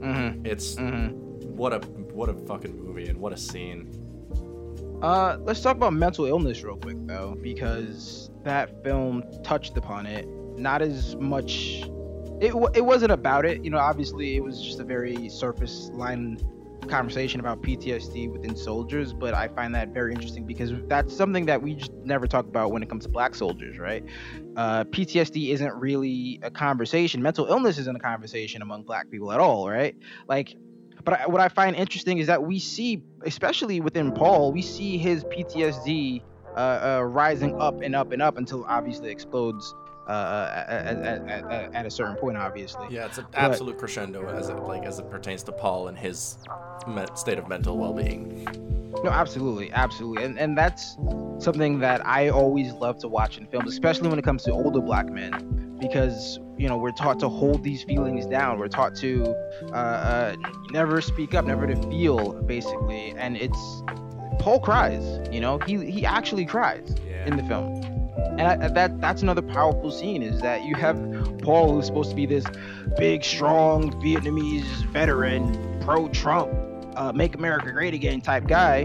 mm-hmm. it's mm-hmm. what a what a fucking movie and what a scene uh let's talk about mental illness real quick though because that film touched upon it not as much it, it wasn't about it you know obviously it was just a very surface line conversation about PTSD within soldiers, but I find that very interesting because that's something that we just never talk about when it comes to black soldiers, right? Uh, PTSD isn't really a conversation. Mental illness isn't a conversation among black people at all, right? Like, but I, what I find interesting is that we see, especially within Paul, we see his PTSD uh, uh, rising up and up and up until obviously explodes uh, at, at, at, at, a certain point, obviously. Yeah, it's an absolute but, crescendo as it like as it pertains to Paul and his me- state of mental well-being. No, absolutely, absolutely, and and that's something that I always love to watch in films, especially when it comes to older black men, because you know we're taught to hold these feelings down. We're taught to uh, uh, never speak up, never to feel, basically, and it's Paul cries. You know, he he actually cries yeah. in the film and I, that that's another powerful scene is that you have Paul who's supposed to be this big, strong Vietnamese veteran, pro-Trump, uh, make America great again type guy,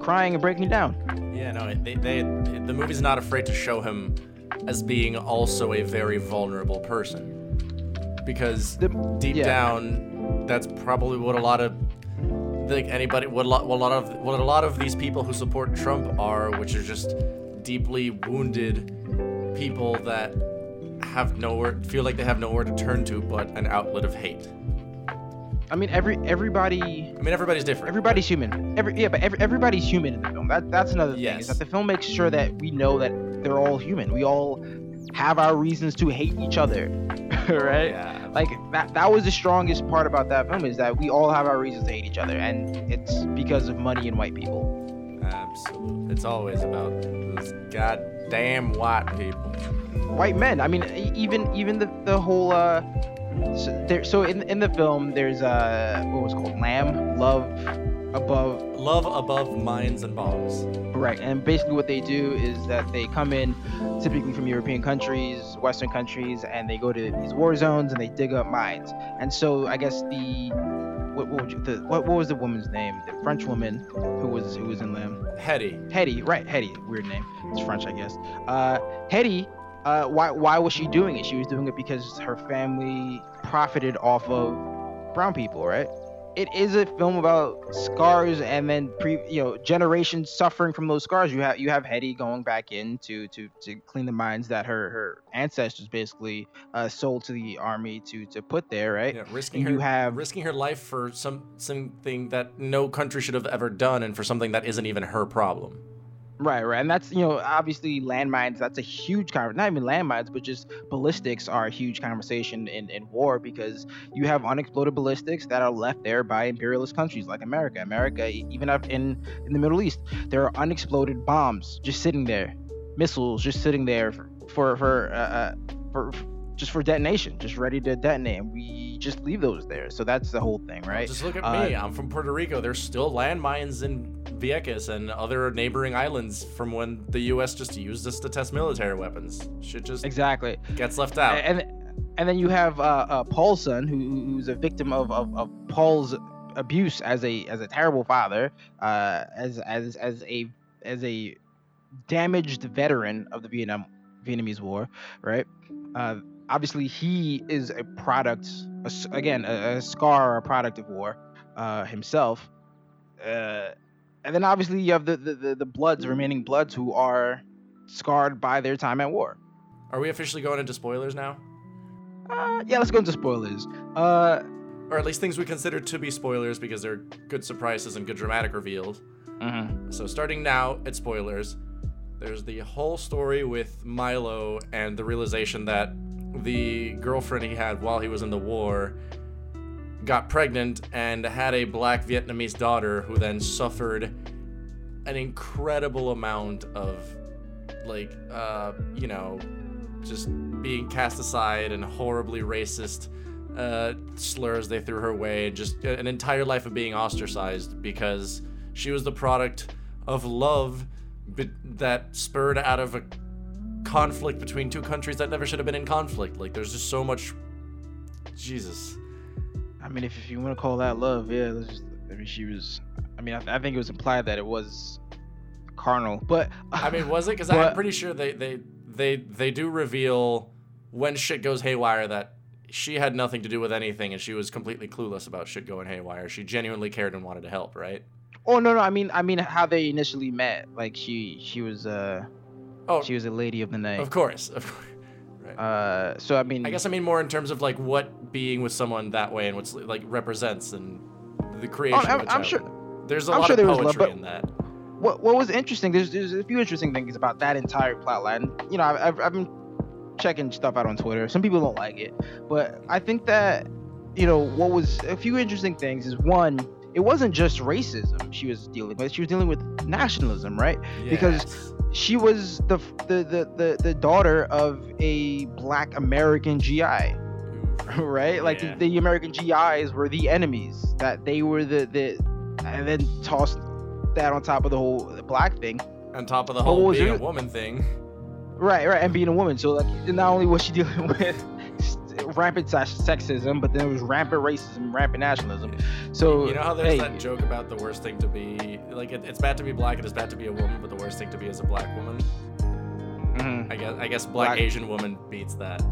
crying and breaking down. Yeah, no, they, they the movie's not afraid to show him as being also a very vulnerable person because the, deep yeah. down, that's probably what a lot of like anybody what a lot, what a lot of what a lot of these people who support Trump are, which are just deeply wounded people that have nowhere feel like they have nowhere to turn to but an outlet of hate. I mean, every everybody. I mean, everybody's different. Everybody's human. Every yeah, but every, everybody's human in the film. That that's another thing. Yes. Is that the film makes sure that we know that they're all human. We all have our reasons to hate each other, [laughs] right? Yeah. Like that. That was the strongest part about that film is that we all have our reasons to hate each other, and it's because of money and white people. Absolutely. It's always about those goddamn white people. White men. I mean, even even the the whole. Uh, so, there, so in in the film, there's uh, what was called Lamb, Love, above. Love above mines and bombs. Right, and basically what they do is that they come in, typically from European countries, Western countries, and they go to these war zones and they dig up mines. And so I guess the what what, you, the, what, what was the woman's name? The French woman who was who was in Lamb. Hetty. Hetty, right? Hetty, weird name. It's French, I guess. Uh, Hetty. Uh, why why was she doing it? She was doing it because her family profited off of brown people, right? it is a film about scars and then pre you know generations suffering from those scars you have you have hetty going back in to to to clean the mines that her her ancestors basically uh, sold to the army to to put there right yeah, risking her, you have risking her life for some something that no country should have ever done and for something that isn't even her problem Right, right, and that's you know obviously landmines. That's a huge conversation. Not even landmines, but just ballistics are a huge conversation in, in war because you have unexploded ballistics that are left there by imperialist countries like America. America, even up in in the Middle East, there are unexploded bombs just sitting there, missiles just sitting there for for for, uh, uh for just for detonation, just ready to detonate. And we just leave those there. So that's the whole thing, right? Just look at uh, me. I'm from Puerto Rico. There's still landmines in Vieques and other neighboring islands from when the U.S. just used us to test military weapons. Shit just exactly gets left out. And and then you have uh, uh, Paul's son, who, who's a victim of, of, of Paul's abuse as a as a terrible father, uh, as as as a as a damaged veteran of the Vietnam Vietnamese War, right? Uh, obviously he is a product a, again a, a, scar a product of war uh, himself uh, and then obviously you have the, the the bloods remaining bloods who are scarred by their time at war. Are we officially going into spoilers now? Uh, yeah let's go into spoilers. Uh, or at least things we consider to be spoilers because they're good surprises and good dramatic reveals. Mm-hmm. so starting now it's spoilers There's the whole story with Milo and the realization that the girlfriend he had while he was in the war got pregnant and had a black Vietnamese daughter who then suffered an incredible amount of like uh you know just being cast aside and horribly racist uh, slurs they threw her way, just an entire life of being ostracized because she was the product of love be- that spurred out of a conflict between two countries that never should have been in conflict. Like, there's just so much. Jesus. I mean, if, if you want to call that love, yeah, just, I mean, she was. I mean, I, I, think it was implied that it was carnal, but I mean, was it? Because I'm [laughs] pretty sure they they they they do reveal when shit goes haywire that she had nothing to do with anything and she was completely clueless about shit going haywire. She genuinely cared and wanted to help, right? Oh no no, I mean I mean how they initially met. Like she she was uh oh she was a lady of the night. Of course, of course. [laughs] Right. Uh, so I mean, I guess I mean more in terms of like what being with someone that way and what's like represents and the creation. Oh, I'm, I'm sure. There's a I'm lot sure of poetry love, in that. What What was interesting? There's There's a few interesting things about that entire plotline. You know, I've I've been checking stuff out on Twitter. Some people don't like it, but I think that you know what was a few interesting things is one, it wasn't just racism she was dealing with; she was dealing with nationalism, right? Yes. Because she was the, the the the the daughter of a Black American GI, [laughs] right? Like yeah. the, the American GIs were the enemies. That they were the the, and then tossed that on top of the whole black thing. On top of the whole being a woman thing. Right, right, and being a woman. So like, not only was she dealing [laughs] with rampant sexism, but then it was rampant racism, rampant nationalism. So you know how there's hey, that joke about the worst thing to be like it, it's bad to be black, it is bad to be a woman, but the worst thing to be is a black woman. Mm-hmm. I guess I guess black, black, Asian woman beats that.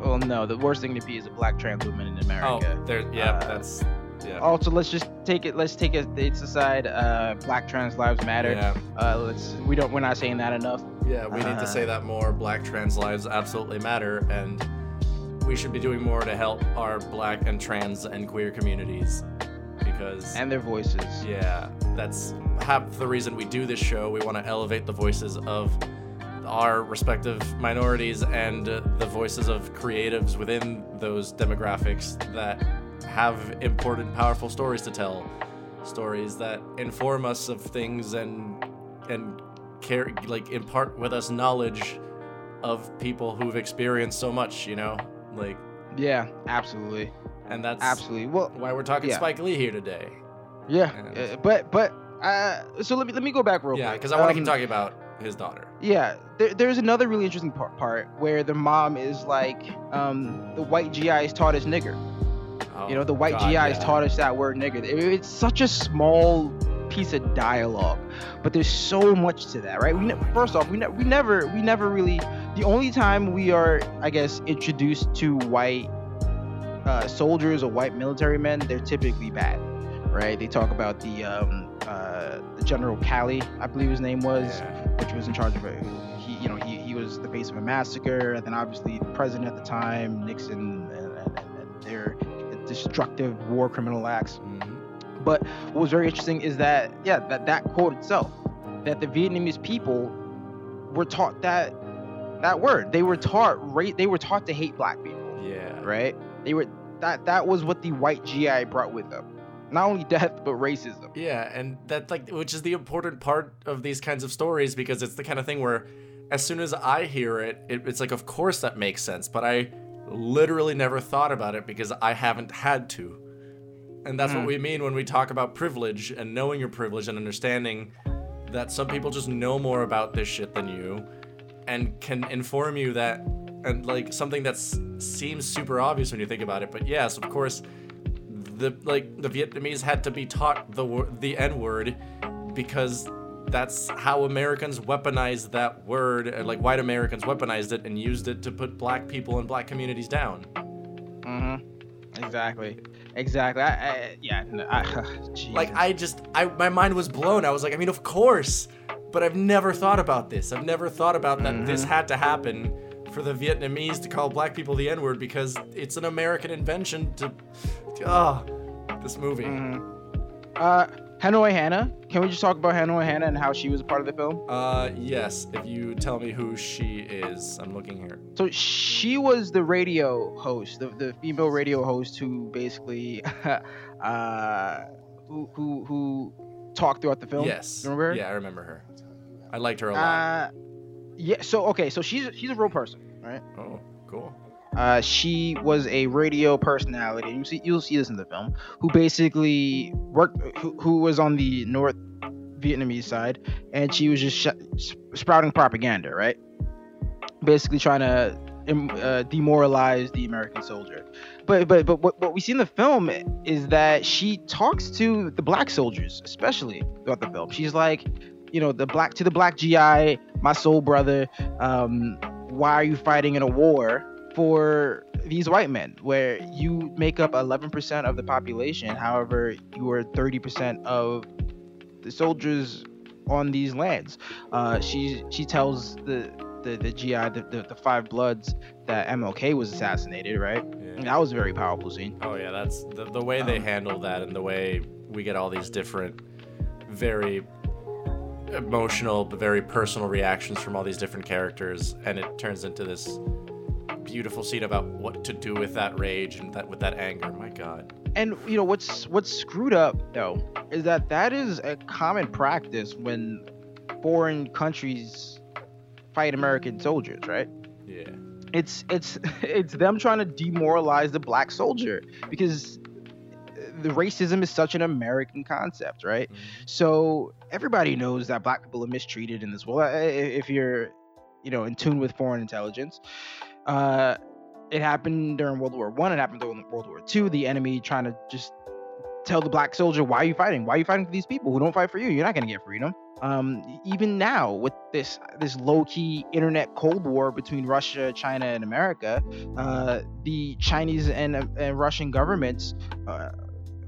Well, no, the worst thing to be is a black trans woman in America. Oh, there, yeah, uh, that's yeah. Also, let's just take it. Let's take it. It's aside. Uh, Black trans lives matter. Yeah. Uh, let's. We don't. We're not saying that enough. Yeah, we uh, need to say uh, that more. Black trans lives absolutely matter, and we should be doing more to help our Black and trans and queer communities because and their voices. Yeah, that's half the reason we do this show. We want to elevate the voices of our respective minorities and the voices of creatives within those demographics that have important, powerful stories to tell, stories that inform us of things and and care like impart with us knowledge of people who've experienced so much. You know, like yeah, absolutely. And that's absolutely well why we're talking yeah. Spike Lee here today. Yeah, uh, but but uh, so let me let me go back real yeah, quick. because I want to um, keep talking about his daughter. Yeah, there, there's another really interesting part, part where the mom is like, um, the white GI is taught as nigger. Oh, you know, the white God, GIs yeah. taught us that word nigger. It, it's such a small piece of dialogue, but there's so much to that, right? We ne- first off, we, ne- we never we never really the only time we are, I guess, introduced to white uh, soldiers or white military men, they're typically bad, right? They talk about the um, uh, the General Calley, I believe his name was, yeah. which was in charge of it. He, you know, he, he was the face of a massacre, and then obviously the president at the time, Nixon, and, and, and their destructive war criminal acts. Mm-hmm. But what was very interesting is that yeah, that that quote itself, that the Vietnamese people were taught that that word. They were taught right. They were taught to hate black people. Yeah. Right. They were that that was what the white GI brought with them. Not only death, but racism. Yeah, and that like which is the important part of these kinds of stories because it's the kind of thing where as soon as I hear it, it it's like of course that makes sense, but I literally never thought about it because I haven't had to. And that's mm. what we mean when we talk about privilege and knowing your privilege and understanding that some people just know more about this shit than you and can inform you that and like something that seems super obvious when you think about it but yes of course the like the Vietnamese had to be taught the the n word because that's how Americans weaponized that word, like white Americans weaponized it and used it to put black people and black communities down. Mm-hmm. Exactly. Exactly. I, I yeah. I, [sighs] like I just, I my mind was blown. I was like, I mean, of course, but I've never thought about this. I've never thought about that mm-hmm. this had to happen for the Vietnamese to call black people the N word because it's an American invention to. Ah, oh, this movie. Mm-hmm. Uh Hanoi Hannah. Can we just talk about Hanoi Hannah and how she was a part of the film? Uh, yes. If you tell me who she is, I'm looking here. So she was the radio host, the, the female radio host who basically, [laughs] uh, who who who talked throughout the film. Yes. Remember? Her? Yeah, I remember her. I liked her a lot. Uh, yeah. So okay, so she's she's a real person, right? Oh, cool. Uh, she was a radio personality. You see, you'll see this in the film. Who basically worked, who, who was on the North Vietnamese side, and she was just sh- sprouting propaganda, right? Basically trying to uh, demoralize the American soldier. But but but what, what we see in the film is that she talks to the black soldiers, especially throughout the film. She's like, you know, the black to the black GI, my soul brother. Um, why are you fighting in a war? For these white men, where you make up 11% of the population, however, you are 30% of the soldiers on these lands. Uh, she she tells the the, the GI the, the, the, five bloods that MLK was assassinated, right? Yeah. that was a very powerful scene. Oh yeah, that's the, the way they um, handle that and the way we get all these different, very emotional but very personal reactions from all these different characters, and it turns into this beautiful scene about what to do with that rage and that with that anger. My God. And you know what's what's screwed up though is that that is a common practice when foreign countries fight American soldiers, right? Yeah. It's it's [laughs] it's them trying to demoralize the black soldier because the racism is such an American concept, right? Mm-hmm. So everybody knows that black people are mistreated in this world. If you're, you know, in tune with foreign intelligence, uh, it happened during World War One. It happened during World War Two. The enemy trying to just tell the black soldier, "Why are you fighting? Why are you fighting for these people who don't fight for you? You're not gonna get freedom." Um, even now, with this this low key internet cold war between Russia, China, and America, uh, the Chinese and, and Russian governments, uh,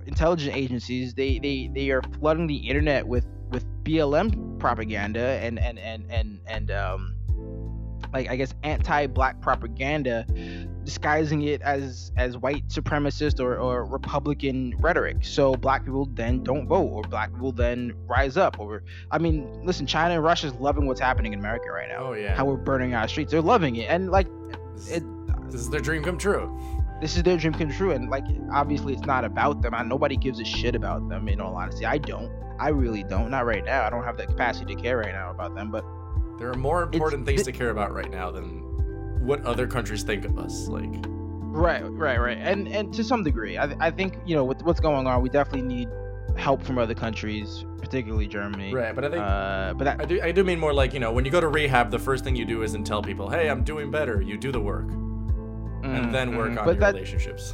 intelligence agencies, they, they they are flooding the internet with with BLM propaganda and and and and and um like I guess anti-black propaganda, disguising it as as white supremacist or, or Republican rhetoric. So black people then don't vote, or black people then rise up. Or I mean, listen, China and Russia is loving what's happening in America right now. Oh yeah, how we're burning our streets. They're loving it, and like, it, this is their dream come true. This is their dream come true, and like obviously it's not about them. I, nobody gives a shit about them. In all honesty, I don't. I really don't. Not right now. I don't have the capacity to care right now about them, but there are more important it's, things to care about right now than what other countries think of us. Like, right, right, right, and and to some degree, I, I think you know with what's going on, we definitely need help from other countries, particularly Germany. Right, but I think, uh, but that, I do, I do mean more like you know when you go to rehab, the first thing you do isn't tell people, "Hey, I'm doing better." You do the work, mm, and then work mm, on your that, relationships.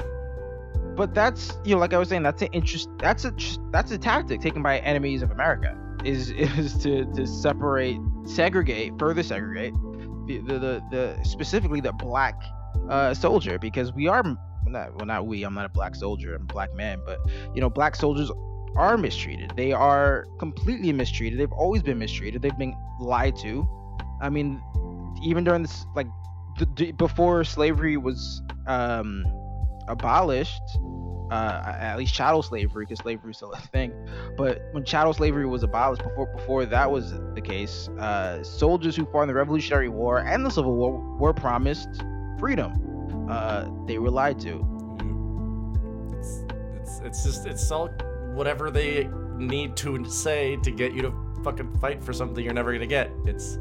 But that's you know, like I was saying, that's an interest. That's a that's a tactic taken by enemies of America. Is [laughs] is to to separate segregate, further segregate the the, the, the specifically the black uh, soldier because we are not well not we I'm not a black soldier I'm a black man but you know black soldiers are mistreated. They are completely mistreated. They've always been mistreated. They've been lied to. I mean even during this like d- before slavery was um, abolished uh, at least chattel slavery, because slavery is still a thing. But when chattel slavery was abolished, before before that was the case, uh, soldiers who fought in the Revolutionary War and the Civil War were promised freedom. Uh, they were lied to. It's, it's it's just it's all whatever they need to say to get you to fucking fight for something you're never gonna get. It's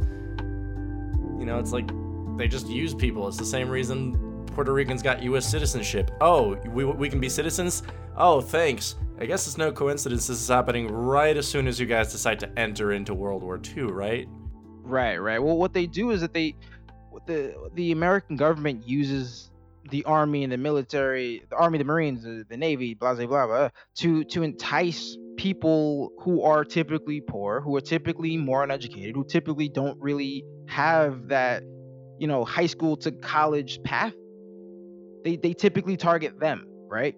you know, it's like they just use people. It's the same reason Puerto Ricans got U.S. citizenship. Oh, we, we can be citizens? Oh, thanks. I guess it's no coincidence this is happening right as soon as you guys decide to enter into World War II, right? Right, right. Well, what they do is that they, the the American government uses the army and the military, the army, the Marines, the, the Navy, blah blah blah, blah, to to entice people who are typically poor, who are typically more uneducated, who typically don't really have that, you know, high school to college path they they typically target them, right?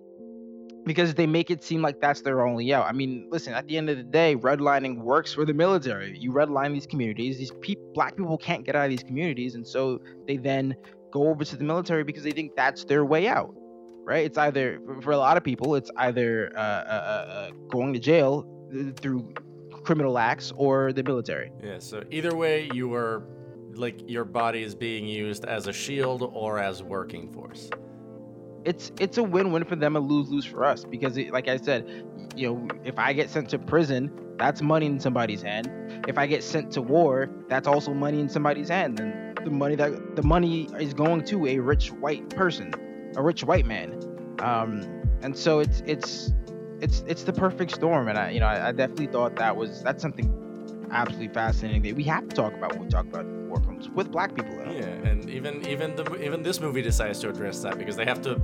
Because they make it seem like that's their only out. I mean, listen, at the end of the day, redlining works for the military. You redline these communities, these pe- black people can't get out of these communities, and so they then go over to the military because they think that's their way out, right? It's either for a lot of people, it's either uh, uh, uh, uh going to jail, through criminal acts or the military. Yeah. So either way, you are like your body is being used as a shield or as working force. It's it's a win-win for them, a lose-lose for us because, it, like I said, you know, if I get sent to prison, that's money in somebody's hand. If I get sent to war, that's also money in somebody's hand. And the money that the money is going to a rich white person, a rich white man. Um, and so it's it's it's it's the perfect storm. And I you know I, I definitely thought that was that's something absolutely fascinating that we have to talk about when we talk about war films with black people. In Yeah, and even even the even this movie decides to address that because they have to.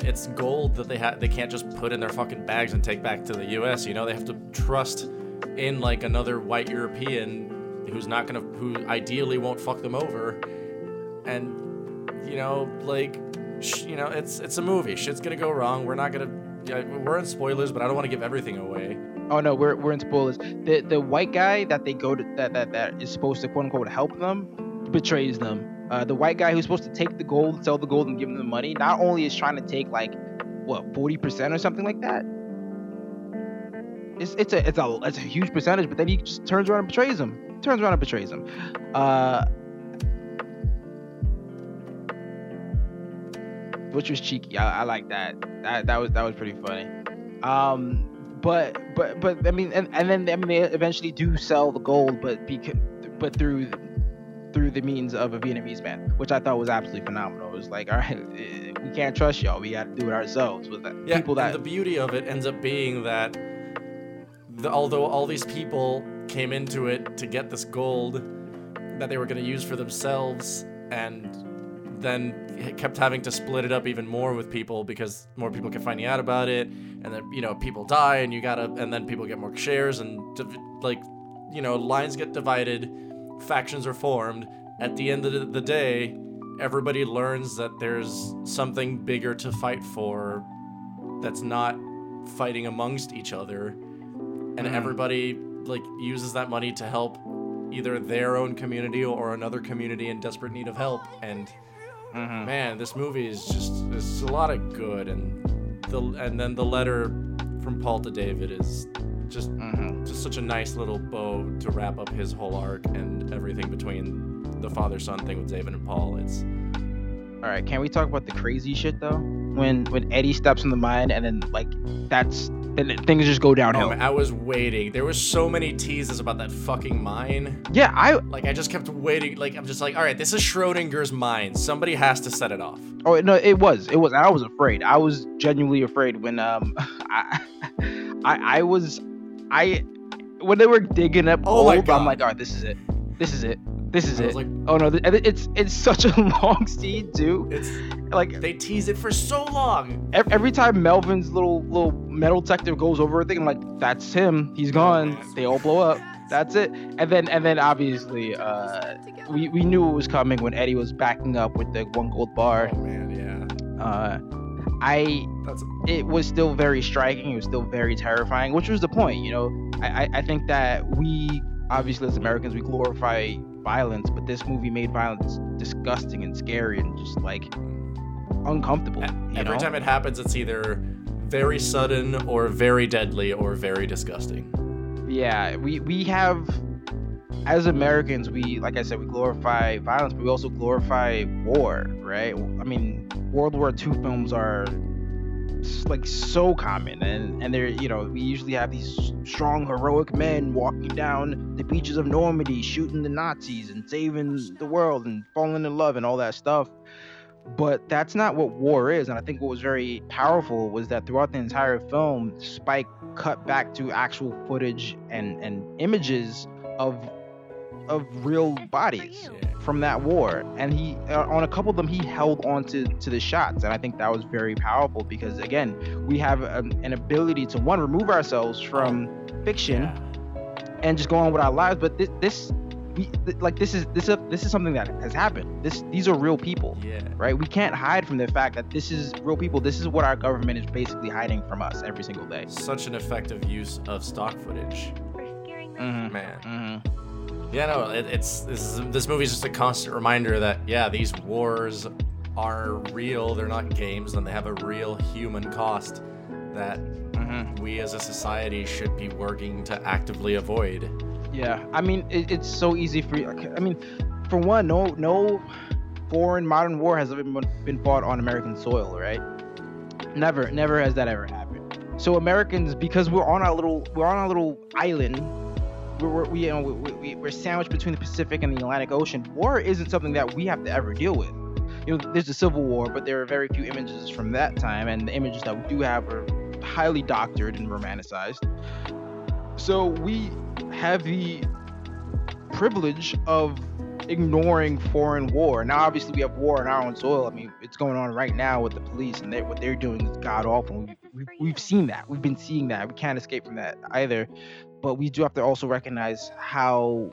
It's gold that they have. They can't just put in their fucking bags and take back to the U.S. You know, they have to trust in like another white European who's not gonna, who ideally won't fuck them over, and you know, like, sh- you know, it's it's a movie. Shit's gonna go wrong. We're not gonna. We're in spoilers, but I don't want to give everything away. Oh no, we're we're in spoilers. The the white guy that they go to that that, that is supposed to quote unquote help them betrays them. Uh, the white guy who's supposed to take the gold, sell the gold, and give them the money, not only is trying to take like what forty percent or something like that. It's it's a it's a it's a huge percentage, but then he just turns around and betrays them. Turns around and betrays them. Uh, which was cheeky. I, I like that. That that was that was pretty funny. Um, but but but I mean, and, and then I mean they eventually do sell the gold, but because but through through the means of a Vietnamese man, which I thought was absolutely phenomenal. It was like, all right, [laughs] we can't trust y'all. We got to do it ourselves. With that, Yeah, people that the beauty of it ends up being that the, although all these people came into it to get this gold that they were going to use for themselves and then kept having to split it up even more with people because more people kept finding out about it. And then you know people die and you gotta and then people get more shares and div- like you know lines get divided factions are formed. At the end of the- day everybody learns that there's something bigger to fight for that's not fighting amongst each other. And Mhm. everybody like uses that money to help either their own community or another community in desperate need of help. And Mhm. man this movie is just it's a lot of good and the and then the letter from paul to david is just Mhm. just such a nice little bow to wrap up his whole arc and everything between the father son thing with david and paul it's All right, can we talk about the crazy shit though? When when Eddie steps in the mine and then like that's then things just go downhill. oh, man, i was waiting there was so many teases about that fucking mine yeah, I like i just kept waiting like i'm just like all right this is schrodinger's mine somebody has to set it off Oh no, it was. It was. I was afraid. I was genuinely afraid when um [laughs] I I, I was I when they were digging up Oh my gold. God. I'm like, all right, this is it. This is it. This is I it. was like oh no, it's it's such a [laughs] long scene too. it's Like they tease it for so long ev- every time Melvin's little little metal detector goes over a thing, I'm like, that's him. He's gone. They all blow up. That's it. And then and then obviously uh we, we knew it was coming when Eddie was backing up with the one gold bar. oh man yeah Uh I that's it was still very striking. It was still very terrifying, which was the point. You know, I, I, I think that we obviously as Americans we glorify violence, but this movie made violence disgusting and scary and just like uncomfortable. Every know? time it happens, it's either very sudden or very deadly or very disgusting. yeah, we we have as Americans, we like I said, we glorify violence, but we also glorify war, right? I mean, World War II films are like so common, and and they're you know we usually have these strong heroic men walking down the beaches of Normandy, shooting the Nazis and saving the world and falling in love and all that stuff. But that's not what war is, and I think what was very powerful was that throughout the entire film, Spike cut back to actual footage and and images of of real bodies from that war. And he uh, on a couple of them he held on to to the shots and i think that was very powerful because again we have an, an ability to one remove ourselves from fiction Yeah. and just go on with our lives but this this we th- like this is this is this is something that has happened this these are real people Yeah. right we can't hide from the fact that this is real people this is what our government is basically hiding from us every single day Such an effective use of stock footage. Mhm. Man. Mhm. Yeah, no, it, it's this is, this movie is just a constant reminder that yeah, these wars are real. They're not games, and they have a real human cost that mm-hmm. we as a society should be working to actively avoid. Yeah, I mean, it, it's so easy for you. I mean, for one, no, no foreign modern war has ever been fought on American soil, right? Never, never has that ever happened. So Americans, because we're on a little, we're on a little island. We're, we, you know, we, we, we're sandwiched between the Pacific and the Atlantic Ocean. War isn't something that we have to ever deal with. You know, there's the Civil War, but there are very few images from that time, and the images that we do have are highly doctored and romanticized. So we have the privilege of ignoring foreign war. Now, obviously, we have war on our own soil. I mean, it's going on right now with the police, and they, what they're doing is god awful. We've, we've seen that. We've been seeing that. We can't escape from that either. But we do have to also recognize how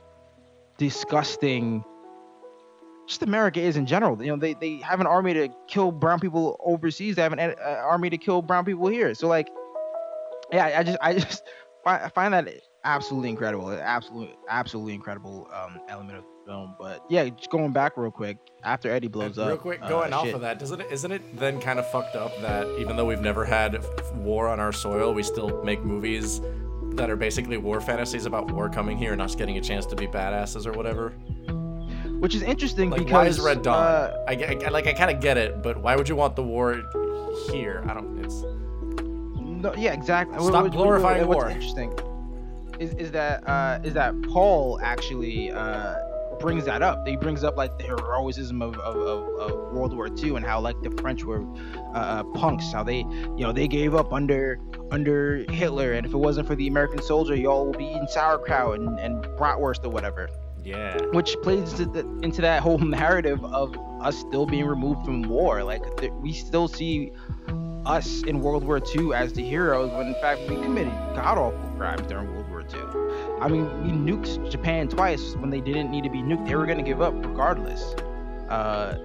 disgusting just America is in general. You know, they, they have an army to kill brown people overseas. They have an uh, army to kill brown people here. So like, yeah, I just I just [laughs] find that absolutely incredible. Absolutely, absolutely incredible um, element of the film. But yeah, just going back real quick after Eddie blows real up. Real quick, going uh, off shit. of that, doesn't it? Isn't it then kind of fucked up that even though we've never had war on our soil, we still make movies that are basically war fantasies about war coming here and us getting a chance to be badasses or whatever? Which is interesting like, because why is Red Dawn? Uh, I, I, like I kind of get it, but why would you want the war here? I don't. It's no, yeah, exactly. Stop what, glorifying what, war. What's interesting is, is that uh, is that Paul actually uh, brings that up. He brings up like the heroism of, of, of, of World War II and how like the French were uh, uh, punks, how they you know they gave up under under Hitler, and if it wasn't for the American soldier, y'all would be eating sauerkraut and, and bratwurst or whatever. Yeah. Which plays into, the, into that whole [laughs] narrative of us still being removed from war. Like th- we still see us in World War II as the heroes when in fact we committed god awful crimes during World II. I mean, we nuked Japan twice when they didn't need to be nuked. They were going to give up regardless. Uh,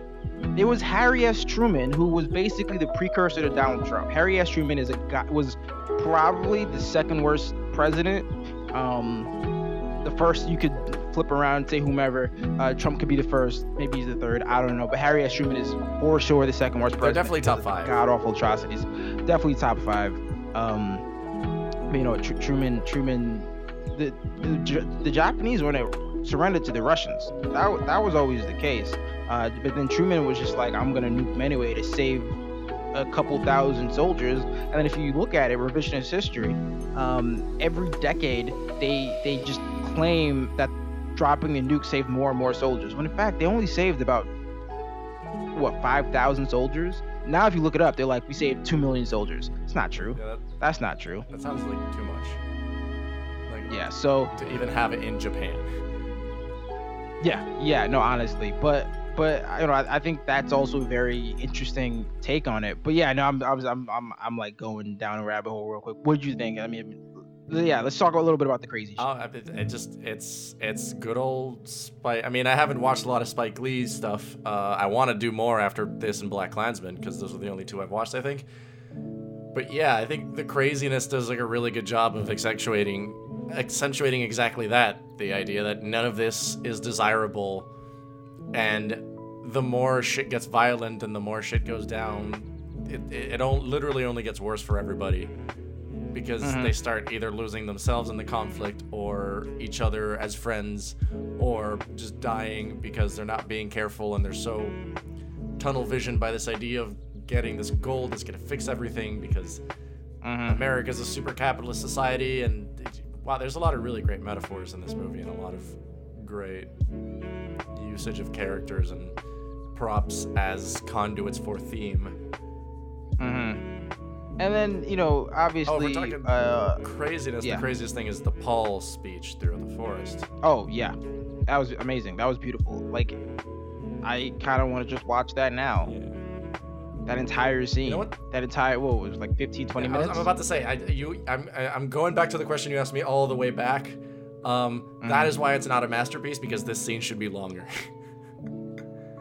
it was Harry S. Truman who was basically the precursor to Donald Trump. Harry S. Truman is a guy, was probably the second worst president. Um, the first you could flip around and say whomever. Uh, Trump could be the first, maybe he's the third. I don't know, but Harry S. Truman is for sure the second worst president. They're definitely top five. God awful atrocities. Definitely top five. Um, you know, Tr- Truman, Truman, the, the the Japanese when it surrendered to the Russians, that that was always the case. Uh, but then Truman was just like, I'm gonna nuke them anyway to save a couple thousand soldiers. And then if you look at it, revisionist history, um, every decade they they just claim that dropping the nuke saved more and more soldiers. When in fact they only saved about what 5,000 soldiers. Now if you look it up, they're like we saved two million soldiers. It's not true. Yeah, that, That's not true. That sounds like too much. Yeah, so to even have it in Japan. Yeah, yeah, no, honestly, but but you know, I, I, think that's also a very interesting take on it. But yeah, no, I'm I was I'm I'm I'm like going down a rabbit hole real quick. What do you think? I mean, yeah, let's talk a little bit about the crazy. Oh, it, it, just it's it's good old Spike. I mean, I haven't watched a lot of Spike Lee stuff. Uh, I want to do more after this and Black Klansman because those are the only two I've watched. I think. But yeah, I think the craziness does like a really good job of accentuating accentuating exactly that the idea that none of this is desirable and the more shit gets violent and the more shit goes down, it it, it all, literally only gets worse for everybody because mm-hmm. they start either losing themselves in the conflict or each other as friends or just dying because they're not being careful and they're so tunnel visioned by this idea of getting this gold that's going to fix everything because mm-hmm. America's a super capitalist society and wow there's a lot of really great metaphors in this movie and a lot of great usage of characters and props as conduits for theme. Mm-hmm. And then you know, obviously, oh, we're talking uh, craziness. Yeah. The craziest thing is the Paul speech through the forest. Oh yeah, that was amazing. That was beautiful. Like, I kind of want to just watch that now. Yeah. That entire scene. You know that entire what was like 15, 20 yeah, minutes. I'm about to say, I you, I'm, I'm going back to the question you asked me all the way back. Um, mm-hmm. that is why it's not a masterpiece because this scene should be longer.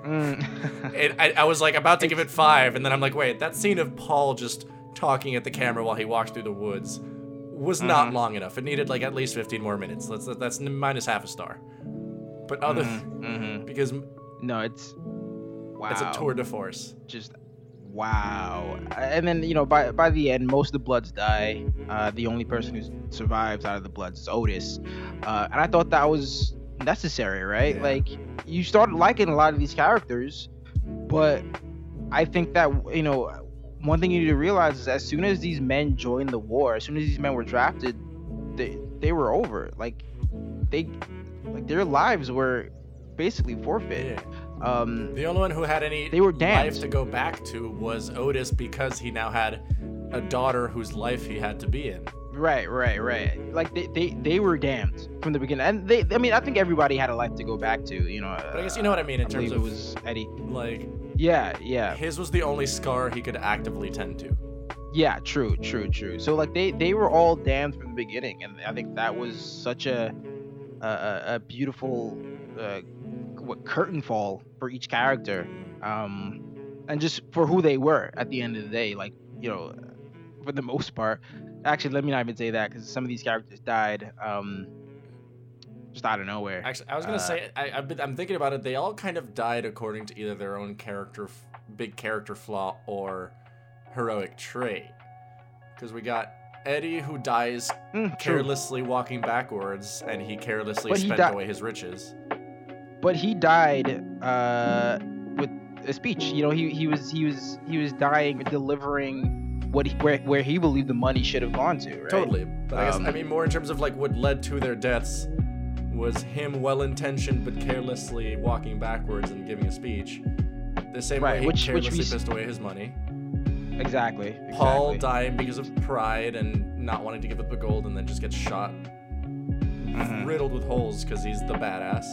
Mm. [laughs] it, I, I, was like about to give it five, and then I'm like, wait, that scene of Paul just talking at the camera while he walks through the woods was mm-hmm. not long enough. It needed like at least 15 more minutes. That's that's minus half a star. But other mm-hmm. [laughs] because no, it's wow, it's a tour de force. Just wow. And then you know by by the end, most of the Bloods die. Uh, the only person who survives out of the Bloods is Otis, uh, and I thought that was necessary, right? Yeah. Like you started liking a lot of these characters, but I think that you know one thing you need to realize is as soon as these men joined the war, as soon as these men were drafted, they they were over. Like they like their lives were basically forfeit. Yeah. Um, The only one who had any They were damned. life to go back to was Otis because he now had a daughter whose life he had to be in. Right, right, right. Like they, they, they were damned from the beginning, and they. I mean, I think everybody had a life to go back to. You know. But I guess you know what I mean in I terms of it was Eddie. like Yeah, yeah, his was the only scar he could actively tend to. yeah. True, true, true. So like they, they were all damned from the beginning, and I think that was such a, a, a- a beautiful, uh, what curtain fall for each character, um, and just for who they were at the end of the day. Like you know, for the most part. Actually, let me not even say that because some of these characters died, um, just out of nowhere. Actually, I was gonna Uh, say I, I've been, I'm thinking about it. They all kind of died according to either their own character, big character flaw, or heroic trait. Because we got Eddie who dies Mm, true. carelessly walking backwards, and he carelessly But he spent di- away his riches. But he died uh, with a speech. You know, he, he was he was he was dying delivering what he, where where he believed the money should have gone to. Right? Totally. But I guess I Um, mean more in terms of like what led to their deaths was him well-intentioned but carelessly walking backwards and giving a speech. The same Right, way he which- which carelessly we pissed away his money. Exactly. Paul exactly. dying because of pride and not wanting to give up the gold and then just gets shot Mhm, riddled with holes because he's the badass.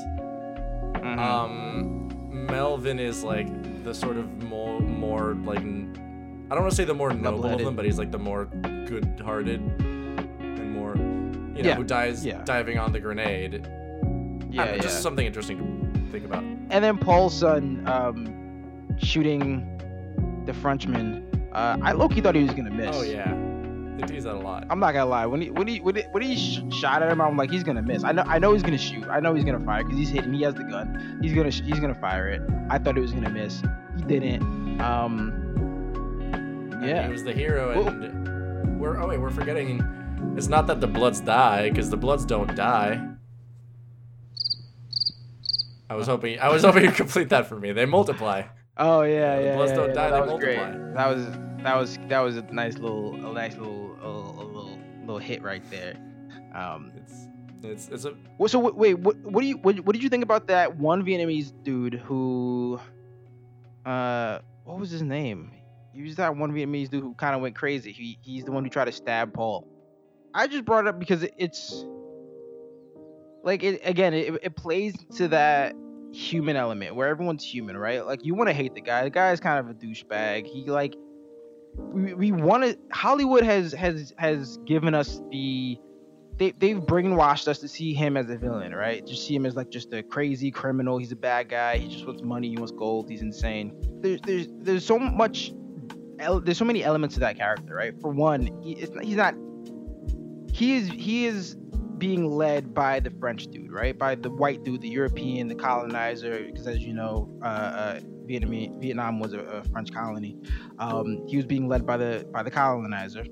Mhm. Um, Melvin is like the sort of more, more like I don't want to say the more noble of them, but he's like the more good-hearted and more, you know, Yeah, who dies yeah. diving on the grenade. Yeah, know, yeah. Just something interesting to think about. and then Paul's son um, shooting the Frenchman. Uh, I low thought he was gonna miss. Oh yeah, they tease that a lot. I'm not gonna lie. When he when he when he, when he sh- shot at him, I'm like, he's gonna miss. I know I know he's gonna shoot. I know he's gonna fire because he's hitting. He has the gun. He's gonna sh- he's gonna fire it. I thought he was gonna miss. He didn't. Um. And Yeah. he was the hero, and we're oh wait, we're forgetting. It's not that the Bloods die, because the Bloods don't die. I was hoping I was hoping you'd [laughs] complete that for me. They multiply. Oh yeah, The yeah. Bloods yeah, don't yeah. die, they was great. multiply. That was that was that was a nice little a nice little a, a little little hit right there. Um. It's it's it's a Well, so wait, wait, what what do you what, what did you think about that one Vietnamese dude who, uh, what was his name? He was that one Vietnamese dude who kind of went crazy. He he's the one who tried to stab Paul. I just brought it up because it, it's like it again. It, it plays to that human element where everyone's human, right? Like you want to hate the guy. The guy is kind of a douchebag. He like we, we want. Hollywood has has has given us the they they've brainwashed us to see him as a villain, right? Just see him as like just a crazy criminal. He's a bad guy. He just wants money. He wants gold. He's insane. There's there's there's so much. There's so many elements to that character, right? For one, he, not, he's not. He is he is being led by the French dude, right? By the white dude, the European, the colonizer. Because as you know, uh, uh, Vietnam Vietnam was a, a French colony. Um, he was being led by the by the colonizer.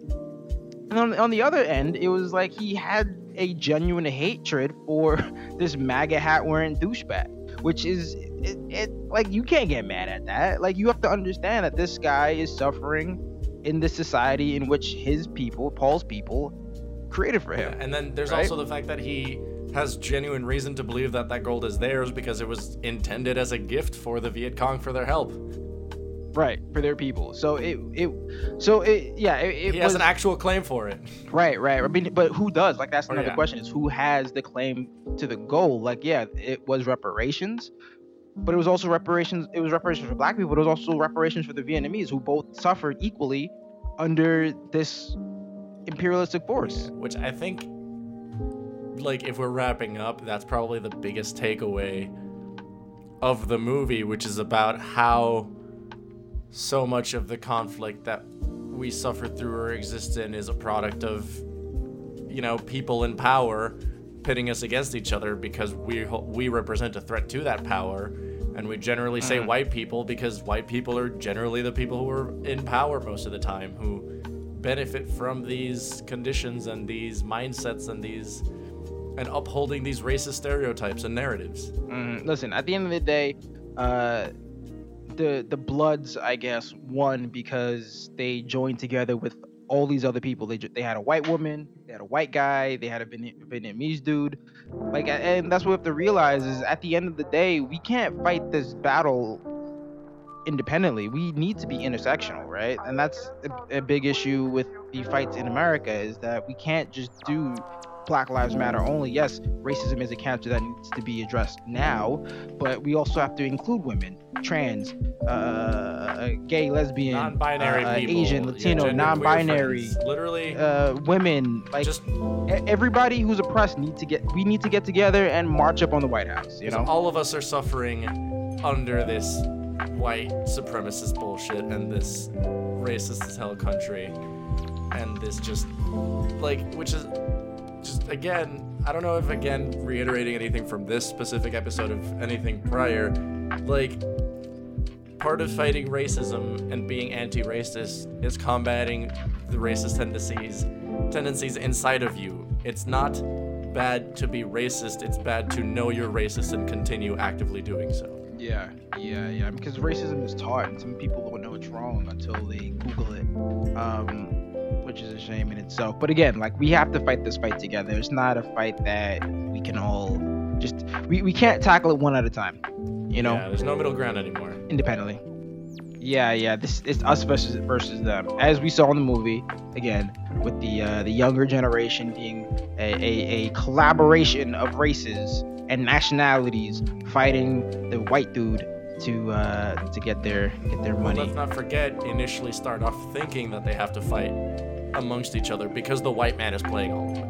And on, on the other end, it was like he had a genuine hatred for [laughs] this MAGA hat wearing douchebag, which is it, it like you can't get mad at that. Like you have to understand that this guy is suffering in the society in which his people, Paul's people, created for him. and then there's right? also the fact that he has genuine reason to believe that that gold is theirs because it was intended as a gift for the Viet Cong for their help. Right for their people. So it it so it yeah it, it he was has an actual claim for it. Right, right. I mean, but who does? Like, that's Oh, another yeah. question: is who has the claim to the gold? Like, yeah, it was reparations, but it was also reparations. It was reparations for Black people, but it was also reparations for the Vietnamese, who both suffered equally under this imperialistic force. which I think, like, if we're wrapping up, that's probably the biggest takeaway of the movie, which is about how so much of the conflict that we suffer through or exist in is a product of, you know, people in power pitting us against each other because we we represent a threat to that power, And we generally say Mhm. white people because white people are generally the people who are in power most of the time, who benefit from these conditions and these mindsets and these and upholding these racist stereotypes and narratives. Mm, listen, at the end of the day, uh, the the Bloods, I guess, won because they joined together with all these other people. They they had a white woman, they had a white guy, they had a Vietnamese dude. Like, and that's what we have to realize is at the end of the day, we can't fight this battle independently. We need to be intersectional, right? And that's a, a big issue with the fights in America is that we can't just do Black Lives Matter only. Yes, racism is a cancer that needs to be addressed now, but we also have to include women, trans, uh, gay, lesbian, Non-binary uh, people, Asian, Latino, genderqueer non-binary, literally uh, women, like just everybody who's oppressed need to get. We need to get together and march up on the White House. You know. all of us are suffering under this white supremacist bullshit and this racist as hell country and this just like which is just again i don't know if again reiterating anything from this specific episode of anything prior like part of fighting racism and being anti-racist is combating the racist tendencies tendencies inside of you it's not bad to be racist it's bad to know you're racist and continue actively doing so Yeah, yeah, yeah. Because racism is taught, and some people don't know it's wrong until they Google it, um, which is a shame in itself. But again, like we have to fight this fight together. It's not a fight that we can all just we, we can't tackle it one at a time. You know, yeah there's no middle ground anymore independently. Yeah, yeah. This is us versus versus them, as we saw in the movie. Again, with the uh, the younger generation being a, a, a collaboration of races and nationalities fighting the white dude to uh, to get their get their Well, money. let's not forget initially start off thinking that they have to fight amongst each other because the white man is playing all of it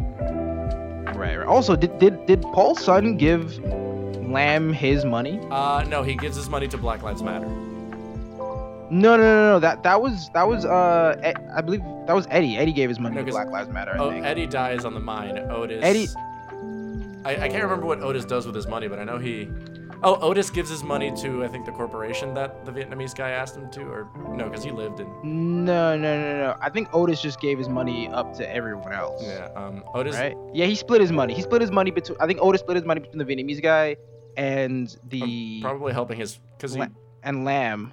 Right, right. Also, did did did Paul's son give Lamb his money? uh no he gives his money to black lives matter No, no, no, no. That that was that was uh Ed- I believe that was Eddie. Eddie gave his money No, to Black Lives Matter. I oh think. eddie dies on the mine otis Eddie- I, I can't remember what otis does with his money but i know he oh otis gives his money to i think the corporation that the vietnamese guy asked him to or no because he lived in No, no, no, no. I think Otis just gave his money up to everyone else. yeah um otis Right? Yeah, he split his money. He split his money between. I think Otis split his money between the Vietnamese guy and the probably helping his because he La- and Lamb.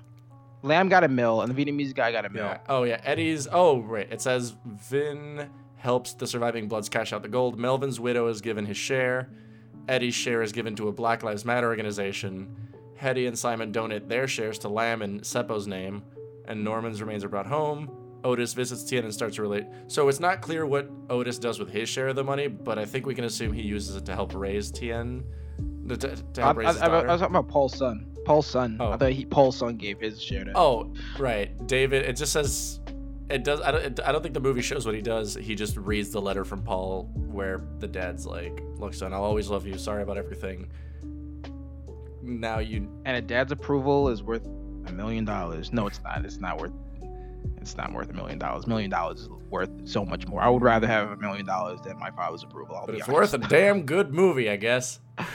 Lamb got a mill, and the Vietnamese guy got a mill. Yeah. Oh yeah. Eddie's. Oh right. It says Vinh helps the surviving Bloods cash out the gold. Melvin's widow is given his share. Eddie's share is given to a Black Lives Matter organization. Hedy and Simon donate their shares to Lamb in Seppo's name, and Norman's remains are brought home. Otis visits Tien and starts to relate. So it's not clear what Otis does with his share of the money, but I think we can assume he uses it to help raise Tien. To, to I, help I, raise his I- I was talking about Paul's son. Paul's son. Oh. I thought he Paul's son gave his share to. Oh, right. David, it just says it does I don't it, I don't think the movie shows what he does. He just reads the letter from Paul where the dad's like, "Look, son, I'll always love you. Sorry about everything." Now you And a dad's approval is worth a million dollars. No, it's not. It's not worth. It's not worth a million dollars. A Million dollars is worth so much more. I would rather have a million dollars than my father's approval. I'll but be it's honest. worth a damn good movie, I guess. [laughs]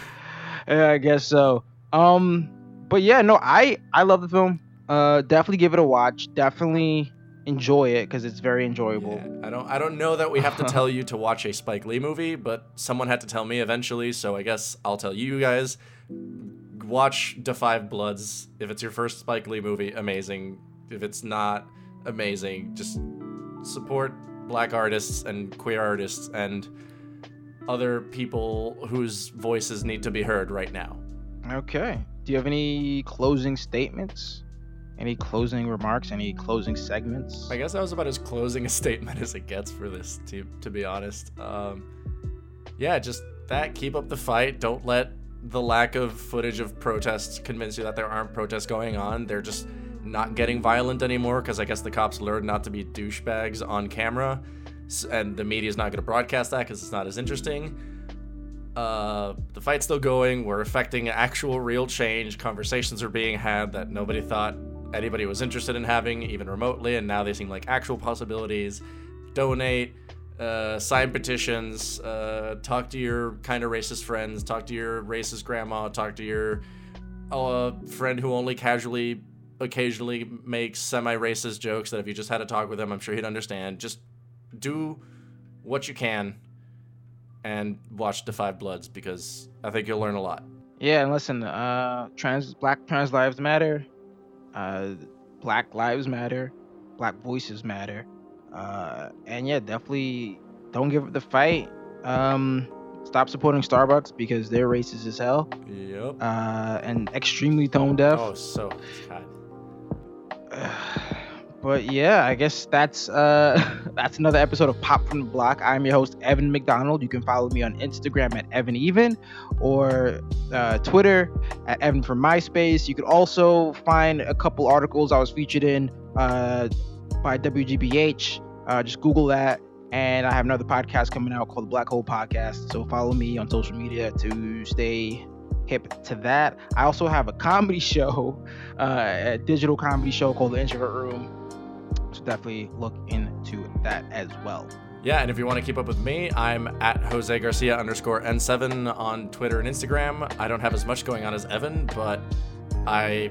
Yeah, I guess so. Um, but yeah, no, I I love the film. Uh, definitely give it a watch. Definitely enjoy it because it's very enjoyable. Yeah, I don't I don't know that we have to tell you to watch a Spike Lee movie, but someone had to tell me eventually, so I guess I'll tell you guys. Watch Da 5 Bloods. If it's your first Spike Lee movie, amazing. If it's not amazing, just support black artists and queer artists and other people whose voices need to be heard right now. Okay. Do you have any closing statements? Any closing remarks? Any closing segments? I guess that was about as closing a [laughs] statement as it gets for this, to, to be honest. Um, yeah, just that. Keep up the fight. Don't let the lack of footage of protests convince you that there aren't protests going on. They're just not getting violent anymore because I guess the cops learned not to be douchebags on camera, and the media's not going to broadcast that because it's not as interesting. Uh, the fight's still going. We're affecting actual, real change. Conversations are being had that nobody thought anybody was interested in having, even remotely, and now they seem like actual possibilities. Donate, uh, sign petitions, uh, talk to your kind of racist friends, talk to your racist grandma, talk to your a friend who only casually, occasionally makes semi-racist jokes. That if you just had to talk with him, I'm sure he'd understand. Just do what you can and watch The 5 Bloods because I think you'll learn a lot. Yeah, and listen, uh, trans Black trans lives matter. Uh, Black lives matter. Black voices matter. Uh, and yeah, definitely don't give up the fight. Um, stop supporting Starbucks because they're racist as hell. Yep. Uh, and extremely tone deaf. Oh, so God. [sighs] but yeah, I guess that's uh [laughs] that's another episode of Pop from the Block. I'm your host Evan McDonald. You can follow me on Instagram at Evan Even or uh, Twitter at Evan from MySpace. You could also find a couple articles I was featured in uh, by WGBH. Uh, just Google that. And I have another podcast coming out called the Black Hole Podcast. So follow me on social media to stay hip to that. I also have a comedy [laughs] show, uh, a digital comedy show called The Introvert Room. So definitely look into that as well. Yeah, and if you want to keep up with me, I'm at Jose Garcia underscore N7 on Twitter and Instagram. I don't have as much going on as Evan, but I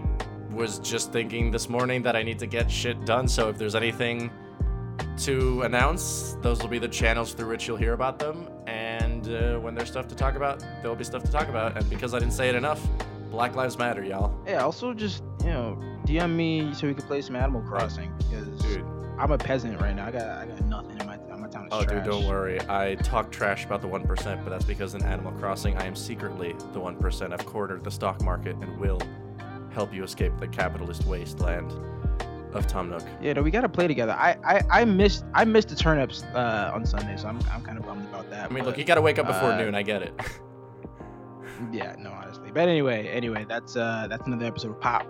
was just thinking this morning that I need to get shit done. So if there's anything to announce, those will be the channels through which you'll hear about them. And uh, when there's stuff to talk about, there'll be stuff to talk about. And because I didn't say it enough, Black Lives Matter, y'all. Yeah, also just, you know, DM me so we can play some Animal Crossing. Because Dude. I'm a peasant right now. I got I got nothing in my, my town. Is Oh, trash. dude, don't worry. I talk trash about the 1%, but that's because in Animal Crossing, I am secretly the 1%. I've cornered the stock market and will help you escape the capitalist wasteland of Tom Nook. Yeah, no, we gotta play together. I I, I missed I missed the turnips uh, on Sunday, so I'm I'm kind of bummed about that. I mean, but, look, you gotta wake up before uh, noon. I get it. [laughs] Yeah, no, honestly. But anyway, anyway, that's uh that's another episode of Pop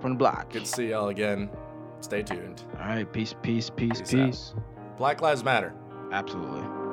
from the Block. Good to see y'all again. Stay tuned. All right, peace, peace, peace, Peace peace. Black Lives Matter. Absolutely.